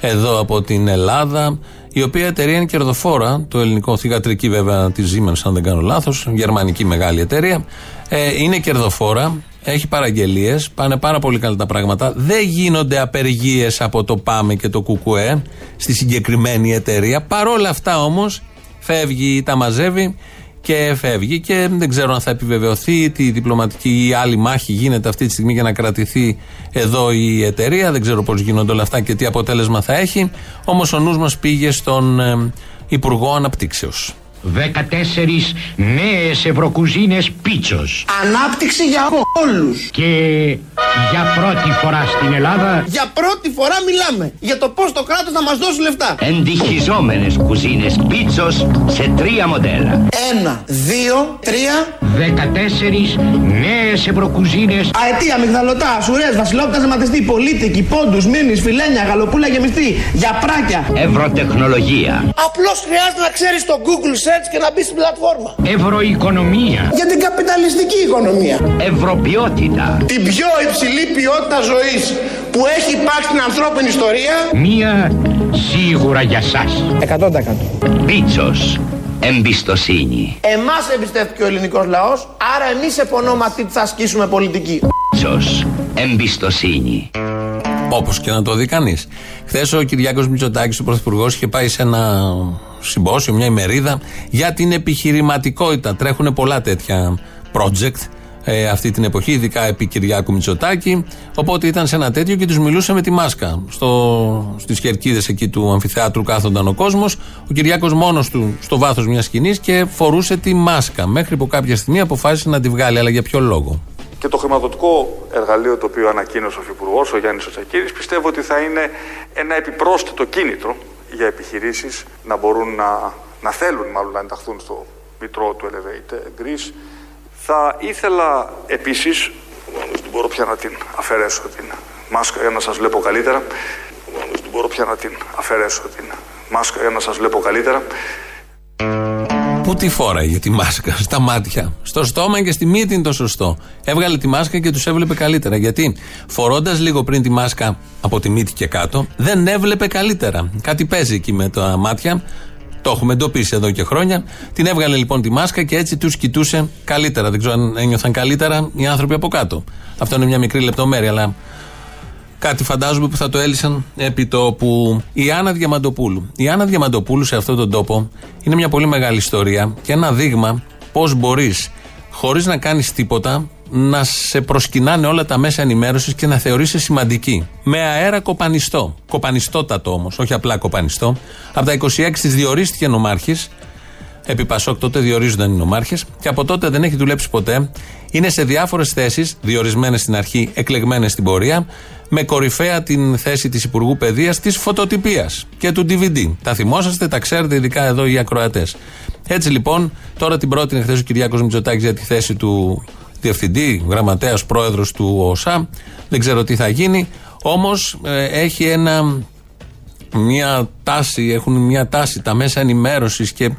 S2: εδώ από την Ελλάδα, η οποία εταιρεία είναι κερδοφόρα. Το ελληνικό θηγατρική βέβαια τη Siemens, αν δεν κάνω λάθος, γερμανική μεγάλη εταιρεία. Ε, είναι κερδοφόρα, έχει παραγγελίες, πάνε πάρα πολύ καλά τα πράγματα. Δεν γίνονται απεργίες από το ΠΑΜΕ και το ΚΚΕ στη συγκεκριμένη εταιρεία. Παρόλα αυτά όμως φεύγει, τα μαζεύει και φεύγει. Και δεν ξέρω αν θα επιβεβαιωθεί τι διπλωματική ή άλλη μάχη γίνεται αυτή τη στιγμή για να κρατηθεί εδώ η εταιρεία. Δεν ξέρω πώς γίνονται όλα αυτά και τι αποτέλεσμα θα έχει. Όμως ο νους μας πήγε στον ε, Υπουργό Αναπτύξεως.
S18: 14 νέες ευρωκουζίνες πίτσος.
S19: Ανάπτυξη για όλους.
S18: Και για πρώτη φορά στην Ελλάδα...
S19: Για πρώτη φορά μιλάμε για το πώς το κράτος να μας δώσει λεφτά.
S18: Εντυχιζόμενες κουζίνες πίτσος σε τρία μοντέλα.
S19: Ένα, δύο, τρία...
S18: 14 νέες ευρωκουζίνες...
S19: Αετία, μυγδαλωτά, σουρές, βασιλόπτα ζεματιστή, πολίτικη, πόντους, μήνυς, φιλένια, γαλοπούλα γεμιστή, για πράκια.
S18: Ευρωτεχνολογία.
S19: Απλώς χρειάζεται να ξέρεις το Google search και να μπεις στην πλατφόρμα.
S18: Ευρωοικονομία.
S19: Για την καπιταλιστική οικονομία.
S18: Ευρωποιότητα.
S19: Την πιο υψηλή ποιότητα ζωής που έχει υπάρξει στην ανθρώπινη ιστορία.
S18: Μία σίγουρα για σας.
S19: 100%.
S18: Πίτσος. Εμπιστοσύνη.
S19: Εμάς εμπιστεύτηκε ο ελληνικός λαός, άρα εμείς επωνόματι θα ασκήσουμε πολιτική.
S18: Πίτσος. Εμπιστοσύνη.
S2: Όπως και να το δει κανείς. Χθες ο Κυριάκος Μητσοτάκης, ο Πρωθυπουργός, είχε πάει σε ένα συμπόσιο, μια ημερίδα για την επιχειρηματικότητα. Τρέχουν πολλά τέτοια project ε, αυτή την εποχή, ειδικά επί Κυριάκου Μητσοτάκη. Οπότε ήταν σε ένα τέτοιο και τους μιλούσε με τη μάσκα. Στο, στις κερκίδες εκεί του αμφιθεάτρου κάθονταν ο κόσμος. Ο Κυριάκος μόνος του στο βάθος μιας σκηνής και φορούσε τη μάσκα. Μέχρι που κάποια στιγμή αποφάσισε να τη βγάλει. Αλλά για ποιο λόγο.
S20: Και το χρηματοδοτικό εργαλείο το οποίο ανακοίνωσε ο Υφυπουργός, ο Γιάννης Οτσακίδη, πιστεύω ότι θα είναι ένα επιπρόσθετο κίνητρο για επιχειρήσεις να μπορούν να, να θέλουν μάλλον να ενταχθούν στο μητρό του Elevate Greece. Θα ήθελα επίσης, δεν μπορώ πια να την αφαιρέσω την μάσκα για να σας βλέπω καλύτερα. Δεν μπορώ πια να την αφαιρέσω την μάσκα για να σας βλέπω καλύτερα.
S2: Πού τη φόραγε τη μάσκα, στα μάτια. Στο στόμα και στη μύτη είναι το σωστό. Έβγαλε τη μάσκα και τους έβλεπε καλύτερα. Γιατί φορώντας λίγο πριν τη μάσκα από τη μύτη και κάτω, δεν έβλεπε καλύτερα. Κάτι παίζει εκεί με τα μάτια. Το έχουμε εντοπίσει εδώ και χρόνια. Την έβγαλε λοιπόν τη μάσκα και έτσι τους κοιτούσε καλύτερα. Δεν ξέρω αν ένιωθαν καλύτερα οι άνθρωποι από κάτω. Αυτό είναι μια μικρή λεπτομέρεια, αλλά Κάτι φαντάζομαι που θα το έλυσαν επί που η Άννα Διαμαντοπούλου. Η Άννα Διαμαντοπούλου σε αυτόν τον τόπο είναι μια πολύ μεγάλη ιστορία και ένα δείγμα πώς μπορείς χωρίς να κάνεις τίποτα να σε προσκυνάνε όλα τα μέσα ενημέρωσης και να θεωρήσει σημαντική. Με αέρα κοπανιστό. Κοπανιστότατο όμως, όχι απλά κοπανιστό. Από τα 26 της διορίστηκε νομάρχης. Επί Πασόκ τότε διορίζονταν οι νομάρχες και από τότε δεν έχει δουλέψει ποτέ. Είναι σε διάφορες θέσεις, διορισμένες στην αρχή, εκλεγμένες στην πορεία με κορυφαία την θέση της Υπουργού Παιδείας της φωτοτυπίας και του DVD. Τα θυμόσαστε, τα ξέρετε, ειδικά εδώ οι ακροατές. Έτσι λοιπόν, τώρα την πρότεινε χθες ο Κυριάκος Μητσοτάκης για τη θέση του διευθυντή, γραμματέας, πρόεδρος του ΟΣΑ. Δεν ξέρω τι θα γίνει. Όμως ε, έχει ένα, μια τάση, έχουν μια τάση τα μέσα ενημέρωσης και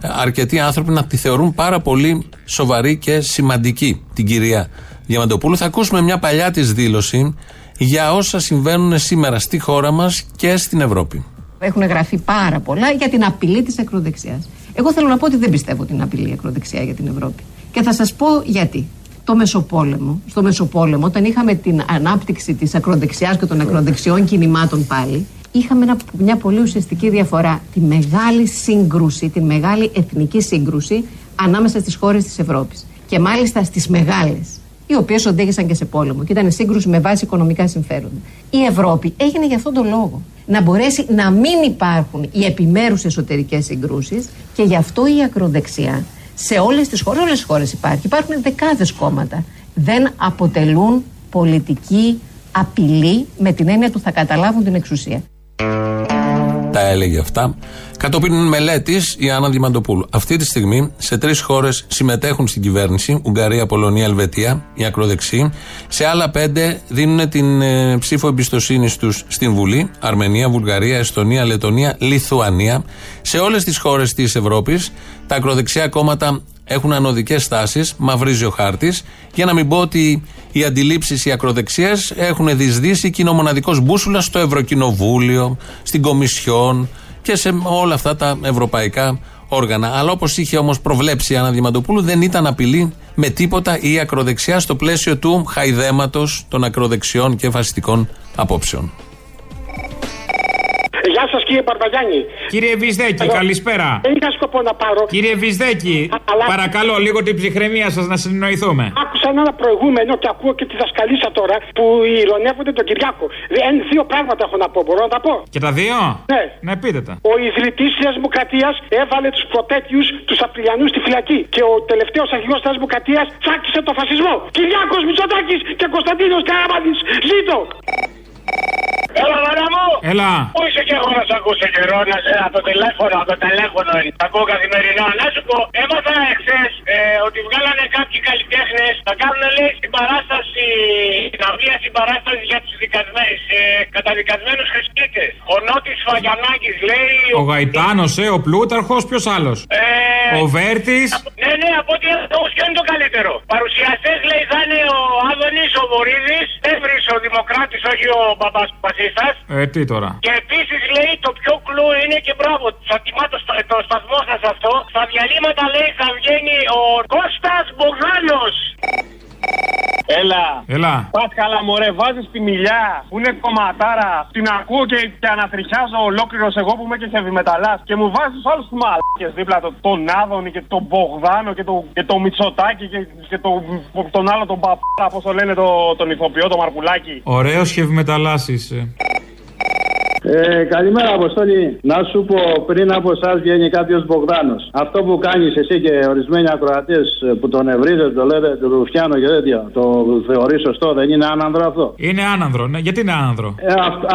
S2: αρκετοί άνθρωποι να τη θεωρούν πάρα πολύ σοβαρή και σημαντική την κυρία Διαμαντοπούλου. Θα ακούσουμε μια παλιά της δήλωση για όσα συμβαίνουν σήμερα στη χώρα μας και στην Ευρώπη.
S21: Έχουν γραφεί πάρα πολλά για την απειλή της ακροδεξιάς. Εγώ θέλω να πω ότι δεν πιστεύω την απειλή ακροδεξιά για την Ευρώπη. Και θα σας πω γιατί. Το Μεσοπόλεμο, στο Μεσοπόλεμο, όταν είχαμε την ανάπτυξη της ακροδεξιάς και των ακροδεξιών κινημάτων πάλι, είχαμε μια πολύ ουσιαστική διαφορά. Τη μεγάλη σύγκρουση, τη μεγάλη εθνική σύγκρουση ανάμεσα στις χώρες της Ευρώπης. Και μάλιστα στις μεγάλες οι οποίες οδήγησαν και σε πόλεμο και ήταν σύγκρουση με βάση οικονομικά συμφέροντα. Η Ευρώπη έγινε για αυτόν τον λόγο. Να μπορέσει να μην υπάρχουν οι επιμέρους εσωτερικές συγκρούσει και γι' αυτό η ακροδεξιά σε όλες τις χώρες, όλες τις χώρες υπάρχει. Υπάρχουν δεκάδες κόμματα. Δεν αποτελούν πολιτική απειλή με την έννοια του θα καταλάβουν την εξουσία
S2: τα έλεγε αυτά. Κατόπιν μελέτης η Άννα Δημαντοπούλου. Αυτή τη στιγμή σε τρεις χώρες συμμετέχουν στην κυβέρνηση: Ουγγαρία, Πολωνία, Ελβετία, η ακροδεξή. Σε άλλα πέντε δίνουν την ε, ψήφο εμπιστοσύνη τους στην Βουλή: Αρμενία, Βουλγαρία, Εστονία, Λετωνία, Λιθουανία. Σε όλες τις χώρες της Ευρώπης τα ακροδεξιά κόμματα έχουν ανωδικές τάσει, μαυρίζει ο χάρτης, για να μην πω ότι οι αντιλήψεις οι ακροδεξιές έχουν δυσδύσει και είναι ο μοναδικός μπούσουλας στο Ευρωκοινοβούλιο, στην Κομισιόν και σε όλα αυτά τα ευρωπαϊκά όργανα. Αλλά όπως είχε όμως προβλέψει η Άννα Διαμαντοπούλου, δεν ήταν απειλή με τίποτα η ακροδεξιά στο πλαίσιο του χαϊδέματος των ακροδεξιών και φασιστικών απόψεων.
S13: Γεια σας κύριε Παρπαγιάννη.
S12: Κύριε Βυσδέκη, καλησπέρα.
S13: Δεν είχα σκοπό να πάρω.
S12: Κύριε Βυσδέκη, παρακαλώ λίγο την ψυχραιμία σας να συνεννοηθούμε.
S13: Άκουσα ένα προηγούμενο και ακούω και τη δασκαλίσα τώρα που ηρωνεύονται τον Κυριάκο. Εν, δύο πράγματα έχω να πω, μπορώ να τα πω;
S12: Και τα δύο;
S13: Ναι.
S12: Ναι, πείτε τα.
S13: Ο ιδρυτής της Δημοκρατίας έβαλε τους προτέτειου τους Απριλιανού στη φυλακή. Και ο τελευταίος αρχηγός της Δημοκρατίας τσάκισε το φασισμό. Κυριάκος Μητσοτάκης και Κωνσταντίνος Καραμάνη. Ζήτω! Έλα, μάνα μου!
S12: Έλα!
S13: Πού είσαι και εγώ να σε ακούσω καιρό, να σε από το τηλέφωνο, από το τηλέφωνο. Τα ακούω καθημερινά. Να σου πω, έμαθα εχθές ε, ότι βγάλανε κάποιοι καλλιτέχνες να κάνουν λέει στην παράσταση, στην αυλία συμπαράσταση για τους ε, καταδικασμένους χρηστήτε. Ο Νότι Φαγιανάκης λέει.
S12: Ο Γαϊτάνος, ε, ο Πλούταρχος, ποιος άλλος;
S13: Ε,
S12: ο Βέρτης;
S13: Ναι, ναι, από ό,τι έχω ποιο είναι το καλύτερο; Παρουσιαστές λέει θα είναι ο Άδωνης, ο Βορύδης, Εύρη ο Δημοκράτης, όχι ο μπαμπά Πασίστα.
S12: Ε, τι τώρα.
S13: Και επίσης λέει το πιο κλου είναι και μπράβο. Θα τιμά το, το σταθμό σας αυτό. Στα διαλύματα λέει θα βγαίνει ο Κώστας Μπογδάνος. Έλα.
S12: Έλα.
S13: Πας καλά, μωρέ, βάζεις τη μιλιά που είναι κομματάρα. Την ακούω και, και ανατριχιάζω ολόκληρος εγώ που είμαι και χεβιμεταλά. Και μου βάζεις του άλλου τους μαλάκες δίπλα. Το, τον Άδωνη και τον Μπογδάνο και, το, και το Μητσοτάκι και, και το, τον άλλο τον Παπάρα, πώς το λένε το, τον ηθοποιό, το Μαρκουλάκι.
S12: Ωραίος χεβιμεταλά είσαι.
S22: Ε, καλημέρα, Αποστόλη. Να σου πω, πριν από εσάς βγαίνει κάποιος Μπογδάνος. Αυτό που κάνεις εσύ και ορισμένοι ακροατές που τον ευρίζετε, το λέτε του Ρουφιάνο και τέτοια, το θεωρείς σωστό, δεν είναι άνανδρο αυτό;
S12: Είναι άνανδρο, ναι. Γιατί είναι άνανδρο;
S22: Ε,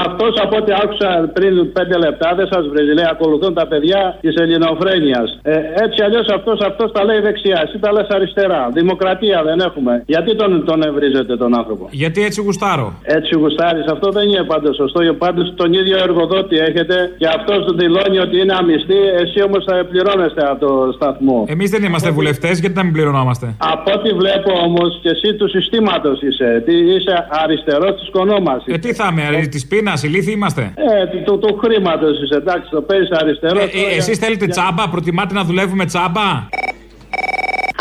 S22: αυτός από ό,τι άκουσα πριν πέντε λεπτά δεν σας βρίζει. Λέει, ακολουθούν τα παιδιά της ελληνοφρένειας. Ε, έτσι αλλιώς αυτός αυτός τα λέει δεξιά, εσύ τα λες αριστερά. Δημοκρατία δεν έχουμε. Γιατί τον, τον ευρίζετε τον άνθρωπο;
S12: Γιατί έτσι γουστάρω.
S22: Έτσι γουστάρεις, αυτό δεν είναι πάντως σωστό. Πάντως τον ίδιο εργοδότη έχετε και αυτό του δηλώνει ότι είναι αμυστή, εσύ όμως θα πληρώνεστε από το σταθμό.
S12: Εμείς δεν είμαστε βουλευτές, γιατί να μην πληρωνόμαστε;
S22: Από ό,τι βλέπω όμως και εσύ του συστήματος είσαι. Τι είσαι αριστερός της κονόμας.
S12: Ε, τι θα είμαι, της πείνας, ηλίθιοι είμαστε;
S22: Ε, του, του χρήματος είσαι, εντάξει, το παίζεις αριστερό.
S12: Ε, ε, Εσείς θέλετε τσάμπα, προτιμάτε να δουλεύουμε τσάμπα;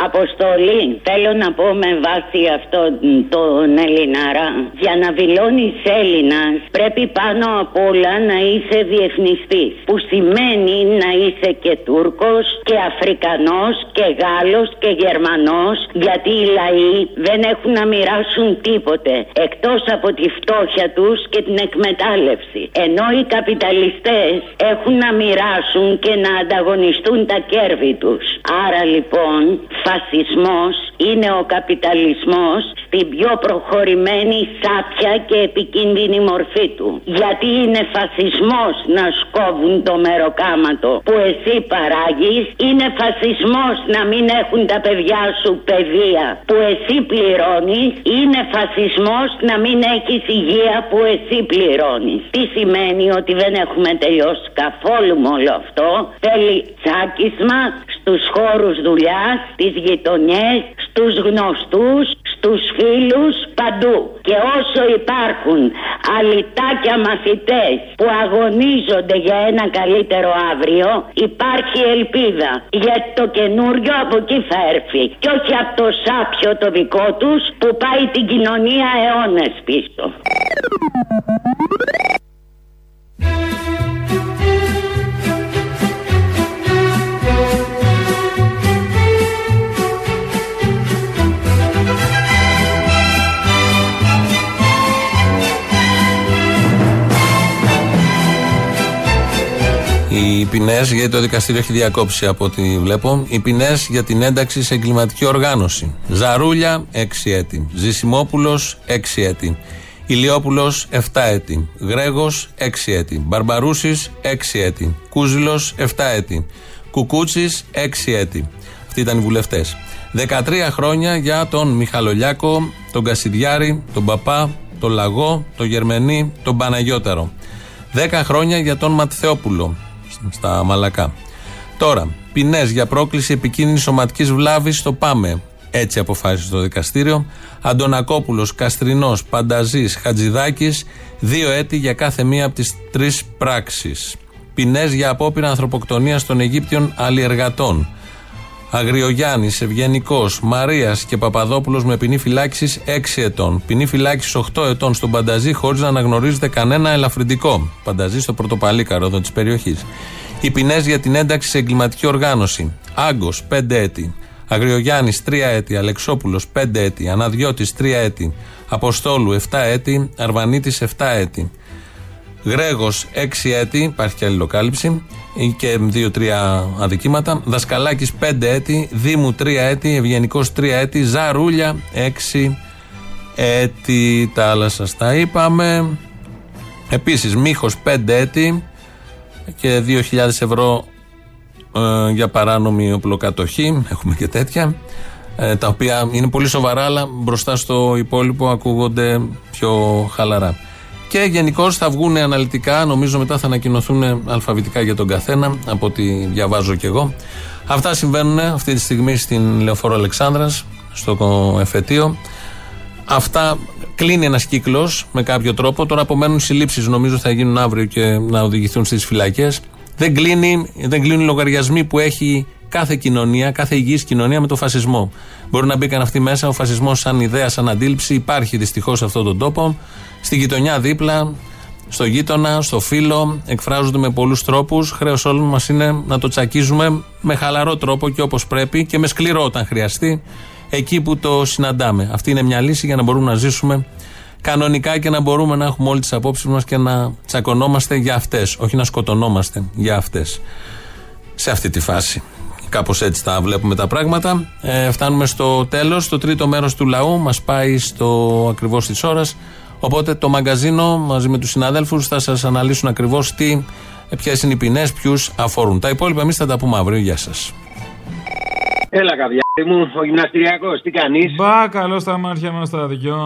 S23: Αποστολή, θέλω να πω με βάση αυτό τον Ελληναρά. Για να δηλώνεις Έλληνας, πρέπει πάνω απ' όλα να είσαι διεθνιστής. Που σημαίνει να είσαι και Τούρκος και Αφρικανός και Γάλλος και Γερμανός. Γιατί οι λαοί δεν έχουν να μοιράσουν τίποτε εκτός από τη φτώχεια τους και την εκμετάλλευση. Ενώ οι καπιταλιστές έχουν να μοιράσουν και να ανταγωνιστούν τα κέρδη τους. Άρα λοιπόν, φασισμός είναι ο καπιταλισμός στην πιο προχωρημένη σάπια και επικίνδυνη μορφή του. Γιατί είναι φασισμός να σκόβουν το μεροκάματο που εσύ παράγεις, είναι φασισμός να μην έχουν τα παιδιά σου παιδεία που εσύ πληρώνεις, είναι φασισμός να μην έχεις υγεία που εσύ πληρώνεις. Τι σημαίνει ότι δεν έχουμε τελειώσει καθόλου με όλο αυτό; Θέλει τσάκισμα στους χώρους δουλειάς, στις γειτονιές, στους γνωστούς, στους φίλους, παντού. Και όσο υπάρχουν αλυτάκια μαθητές που αγωνίζονται για ένα καλύτερο αύριο, υπάρχει ελπίδα. Γιατί το καινούριο από εκεί θα έρθει. Και όχι από το σάπιο το δικό τους που πάει την κοινωνία αιώνες πίσω.
S2: Ποινές, γιατί το δικαστήριο έχει διακόψει από ό,τι βλέπω, οι ποινές για την ένταξη σε εγκληματική οργάνωση. Ζαρούλια, 6 έτη. Ζησιμόπουλος, 6 έτη. Ηλιόπουλος, 7 έτη. Γρέγος, 6 έτη. Μπαρμπαρούσης, 6 έτη. Κούζηλο, 7 έτη. Κουκούτσι, 6 έτη. Αυτοί ήταν οι βουλευτές. 13 χρόνια για τον Μιχαλολιάκο, τον Κασιδιάρη, τον Παπά, τον Λαγό, τον Γερμενή, τον Παναγιώταρο. 10 χρόνια για τον Ματθεόπουλο, στα Μαλακά. Τώρα, ποινές για πρόκληση επικίνδυνης σωματικής βλάβης στο ΠΑΜΕ. Έτσι αποφάσισε το δικαστήριο. Αντωνακόπουλος, Καστρινός, Πανταζής, Χατζηδάκης, δύο έτη για κάθε μία από τις τρεις πράξεις. Ποινές για απόπειρα ανθρωποκτονίας των Αιγύπτιων αλλιεργατών. Αγριογιάννης, Ευγενικός, Μαρίας και Παπαδόπουλος με ποινή φυλάξη 6 ετών. Ποινή φυλάξη 8 ετών στον Πανταζή χωρίς να αναγνωρίζεται κανένα ελαφρυντικό. Πανταζή στο πρωτοπαλίκαρο εδώ της περιοχής. Οι ποινές για την ένταξη σε εγκληματική οργάνωση. Άγκος 5 έτη. Αγριογιάννης 3 έτη. Αλεξόπουλος 5 έτη. Αναδιώτης 3 έτη. Αποστόλου 7 έτη. Αρβανίτης 7 έτη. Γρέγος 6 έτη, υπάρχει και αλληλοκάλυψη και 2-3 αδικήματα. Δασκαλάκης 5 έτη, Δήμου 3 έτη, Ευγενικός 3 έτη, Ζαρούλια 6 έτη. Τα άλλα σα τα είπαμε. Επίσης, Μίχο 5 έτη και 2.000 ευρώ ε, για παράνομη οπλοκατοχή. Έχουμε και τέτοια. Ε, τα οποία είναι πολύ σοβαρά, αλλά μπροστά στο υπόλοιπο ακούγονται πιο χαλαρά. Και γενικώ θα βγουν αναλυτικά, νομίζω μετά θα ανακοινωθούν αλφαβητικά για τον καθένα, από ό,τι διαβάζω κι εγώ. Αυτά συμβαίνουν αυτή τη στιγμή στην Λεωφόρο Αλεξάνδρας, στο εφετείο. Αυτά κλείνει ένας κύκλος με κάποιο τρόπο. Τώρα απομένουν συλλήψεις, νομίζω θα γίνουν αύριο και να οδηγηθούν στις φυλακές. Δεν, κλείνει, δεν κλείνουν οι λογαριασμοί που έχει κάθε κοινωνία, κάθε υγιής κοινωνία με το φασισμό. Μπορεί να μπήκαν αυτοί μέσα. Ο φασισμός, σαν ιδέα, σαν αντίληψη, υπάρχει δυστυχώς σε αυτόν τον τόπο. Στη γειτονιά δίπλα, στο γείτονα, στο φίλο, εκφράζονται με πολλούς τρόπους. Χρέος όλων μας είναι να το τσακίζουμε με χαλαρό τρόπο και όπως πρέπει και με σκληρό όταν χρειαστεί, εκεί που το συναντάμε. Αυτή είναι μια λύση για να μπορούμε να ζήσουμε κανονικά και να μπορούμε να έχουμε όλες τις απόψεις μας και να τσακωνόμαστε για αυτές. Όχι να σκοτωνόμαστε για αυτές. Σε αυτή τη φάση. Κάπως έτσι τα βλέπουμε τα πράγματα. Ε, φτάνουμε στο τέλος. Το τρίτο μέρος του λαού μας πάει στο ακριβώς της ώρας. Οπότε το μαγκαζίνο μαζί με τους συναδέλφους θα σας αναλύσουν ακριβώς τι, ποιες είναι οι ποινές, ποιους αφορούν. Τα υπόλοιπα εμείς θα τα πούμε αύριο. Γεια σας.
S24: Έλα, καβιά μου, ο γυμναστηριακός, τι κάνεις;
S12: Μπα, καλό στα μάτια μας τα δυο.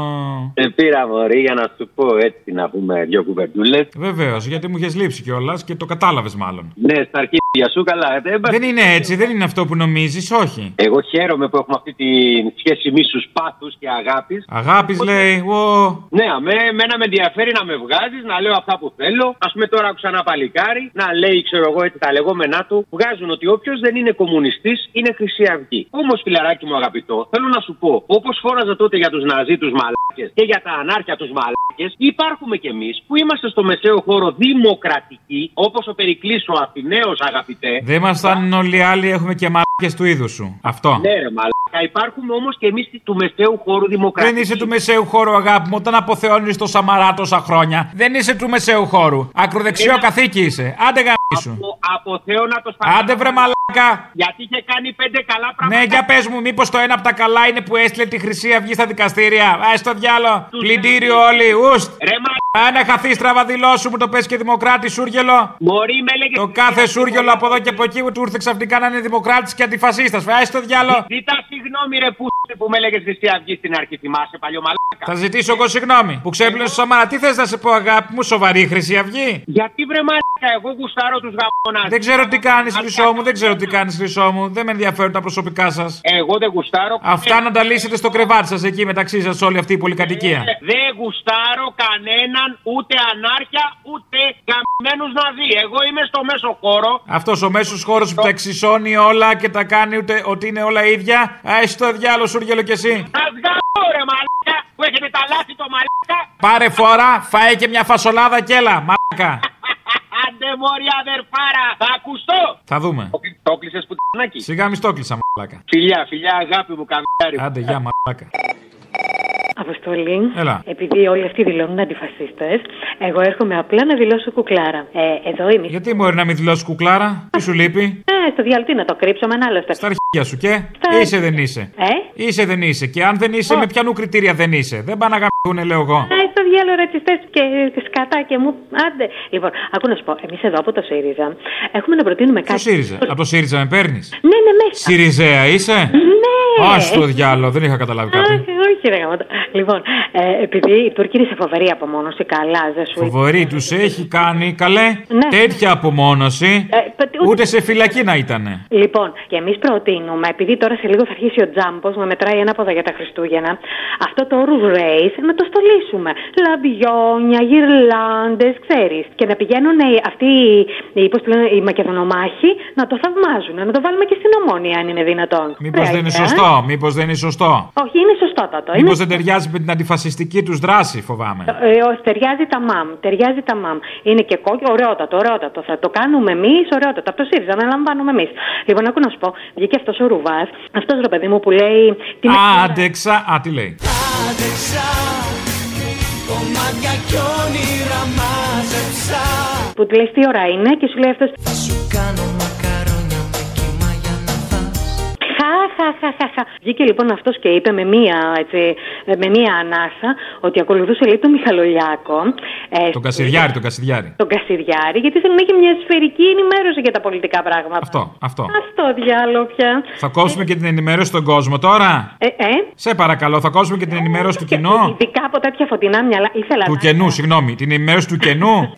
S24: Ε, πήρα μωρή για να σου πω έτσι να πούμε δύο κουβεντούλες.
S12: Βεβαίως, γιατί μου είχες λείψει κιόλας και το κατάλαβες μάλλον.
S24: Ναι, στα αρχίδια σου καλά.
S12: Ε, δεν είναι έτσι, δεν είναι αυτό που νομίζεις, όχι.
S24: Εγώ χαίρομαι που έχουμε αυτή τη σχέση μίσου πάθους και αγάπης.
S12: Αγάπης λέει, ο...
S24: Ναι, αμέ, μένα με ενδιαφέρει να με βγάζεις, να λέω αυτά που θέλω. Α πούμε τώρα άκουσα ένα παλικάρι να λέει, ξέρω εγώ, έτσι τα λεγόμενά του. Βγάζουν ότι όποιος δεν είναι κομμουνιστής είναι Χρυσή Αυγή. Όμως φιλαράκι μου αγαπητό, θέλω να σου πω, όπως φόραζα τότε για τους Ναζί τους μαλάκες και για τα ανάρχια τους μαλάκες, υπάρχουμε κι εμείς που είμαστε στο μεσαίο χώρο δημοκρατικοί, όπως ο Περικλής ο Αθηναίος αγαπητέ.
S12: Δεν ήμασταν όλοι οι άλλοι, έχουμε και μαλάκες του είδους σου. Αυτό.
S24: Ναι, ρε μαλάκα. Υπάρχουμε όμως κι εμείς του μεσαίου χώρου δημοκρατικού.
S12: Δεν είσαι του μεσαίου χώρου, αγάπη μου, όταν αποθεώνεις το Σαμαρά τόσα χρόνια. Δεν είσαι του μεσαίου χώρου. Ακροδεξιό καθήκη είσαι. Άντε γαμίσου.
S24: Απο, αποθέωνα το
S12: Άντε βρε μαλάκα.
S24: Γιατί είχε κάνει πέντε καλά πράγματα.
S12: Ναι, για πες μου, μήπως το ένα από τα καλά είναι που έστειλε τη Χρυσή Αυγή στα δικαστήρια. Α το διάλο. Πλυντήριο όλοι. Ουστ.
S24: Ρε
S12: Αν χαθεί στραβαδηλό σου μου το πες και δημοκράτη σούργελο.
S24: Μπορεί με λέγε.
S12: Το κάθε σούργελο από εδώ και από εκεί που του ήρθε ξαφνικά να είναι δημοκράτης και αντιφασίστας. Α το διάλο.
S24: Ζητά συγγνώμη ρε που που με έλεγε Χρυσή Αυγή στην αρχή, θυμάσαι παλιό μαλάκα.
S12: Θα ζητήσω εγώ συγγνώμη που ξέπλυνε στο Σαμάρα. Τι θες να σε πω, αγάπη μου, σοβαρή Χρυσή Αυγή;
S24: Γιατί βρε μαλάκα, εγώ γουστάρω τους γαμώνας.
S12: Δεν ξέρω τι κάνεις, Χρυσό μου, δεν ξέρω τι κάνεις, Χρυσό μου. Δεν με ενδιαφέρουν τα προσωπικά σας.
S24: Εγώ δεν γουστάρω.
S12: Αυτά να τα λύσετε στο κρεβάτι σας εκεί μεταξύ σας όλη αυτή η πολυκατοικία.
S24: Ε, δεν γουστάρω κανέναν ούτε ανάρχια ούτε γαμμένους να δει. Εγώ είμαι στο μέσο χώρο.
S12: Αυτός ο μέσος χώρος που τα εξισώνει όλα και τα κάνει ούτε ότι είναι όλα ίδια. Α, εσύ το διάλογο Σούργελο κι εσύ.
S24: ρε μαλάκα που έχετε τα λάθη το μαλάκα.
S12: Πάρε φορά, φάε και μια φασολάδα και έλα, μαλάκα.
S24: Άντε μόρι αδερφάρα, θα ακουστώ.
S12: Θα δούμε.
S24: Το κλείσες που τ***νάκι.
S12: Σιγά μη το κλείσα, μαλάκα.
S24: Φιλιά, φιλιά, αγάπη μου, καμιάρι.
S12: Άντε, γεια, μαλάκα.
S25: Αποστολή.
S12: Έλα.
S25: Επειδή όλοι αυτοί δηλώνουν αντιφασίστες, εγώ έρχομαι απλά να δηλώσω κουκλάρα. Ε, εδώ είμαι.
S12: Γιατί μπορεί να μην δηλώσεις κουκλάρα, τι σου λείπει;
S25: Ε, στο διαλυτή να το κρύψω με ένα άλλο
S12: Στα αρχίδια σου και; Είσαι δεν είσαι.
S25: Ε;
S12: Είσαι δεν είσαι. Και αν δεν είσαι, με πιανού κριτήρια δεν είσαι; Δεν πάνε να γαμπούν, λέω εγώ.
S25: Ε, στο διάλογο ρατσιστέ και σκατά και μου. Άντε. Λοιπόν, ακού να σου πω, εμείς εδώ από το ΣΥΡΙΖΑ έχουμε να προτείνουμε κάτι.
S12: Το ΣΥΡΙΖΑ. Από το ΣΥΡΙΖΑ με παίρνεις;
S25: Ναι, ναι, μέσα.
S12: ΣΥΡΙΖΑ είσαι;
S25: Ναι.
S12: Α το διάλογο, δεν είχα καταλάβει κάτι.
S25: Όχι, όχι, ρε γαμώτα. Λοιπόν, ε, επειδή η Τούρκη είναι σε φοβερή απομόνωση, καλά, δεν σου
S12: Φοβερή τους έχει κάνει, καλέ.
S25: Ναι.
S12: Τέτοια απομόνωση.
S25: Ε, π- ούτε-
S12: Ούτε σε φυλακή να ήταν.
S25: Λοιπόν, και εμείς προτείνουμε, επειδή τώρα σε λίγο θα αρχίσει ο τζάμπος να μετράει ένα πόδα για τα Χριστούγεννα, αυτό το Rouge Race να το στολίσουμε. λαμπιόνια, γυρλάντες, ξέρεις. Και να πηγαίνουν οι- αυτοί οι, πώς το λένε, οι μακεδονομάχοι να το θαυμάζουν. Να το βάλουμε και στην ομόνια, αν είναι δυνατόν.
S12: Μήπως δεν είναι
S25: Ωραία, ε.
S12: σωστό, μήπως δεν είναι σωστό.
S25: Όχι, είναι σωστότατο.
S12: Μήπως
S25: Είναι...
S12: δεν ταιριάζει με την αντιφασιστική τους δράση, φοβάμαι.
S25: Ε, όχι, ταιριάζει τα μαμ. Ταιριάζει τα μαμ. Είναι και κόκκινο, ωραιότατο, ωραιότατο. Θα το κάνουμε εμείς, ωραιότατο. Από το ΣΥΡΙΖΑ να λαμβάνουμε εμείς. Λοιπόν, ακούω να σου πω, βγήκε αυτός ο Ρουβάς, αυτός ρε παιδί μου που λέει. Τι με-
S12: Άντεξα. Α, τι λέει.
S6: Άντεξα Κομμάτια κι όνειρα μάζεψα
S25: Που του λες τι ώρα είναι και σου λέει αυτό.
S6: Θα σου κάνω
S25: Χα, χα, χα, χα, χα. Βγήκε λοιπόν αυτός και είπε με μία, έτσι, ε, με μία ανάσα ότι ακολουθούσε λέει τον Μιχαλολιάκο. Ε,
S12: Τον Κασιδιάρη, τον Κασιδιάρη.
S25: τον Κασιδιάρη, γιατί θέλει να έχει μια σφαιρική ενημέρωση για τα πολιτικά πράγματα.
S12: Αυτό, αυτό.
S25: Αυτό διάλογο πια.
S12: Θα κόψουμε και την ενημέρωση στον κόσμο τώρα;
S25: Ε, ε,
S12: Σε παρακαλώ, θα κόψουμε και την ενημέρωση του κοινού;
S25: ειδικά από τέτοια φωτεινά μυαλά. Ήθελα
S12: Του
S25: να.
S12: κενού, συγγνώμη. Την ενημέρωση του κενού;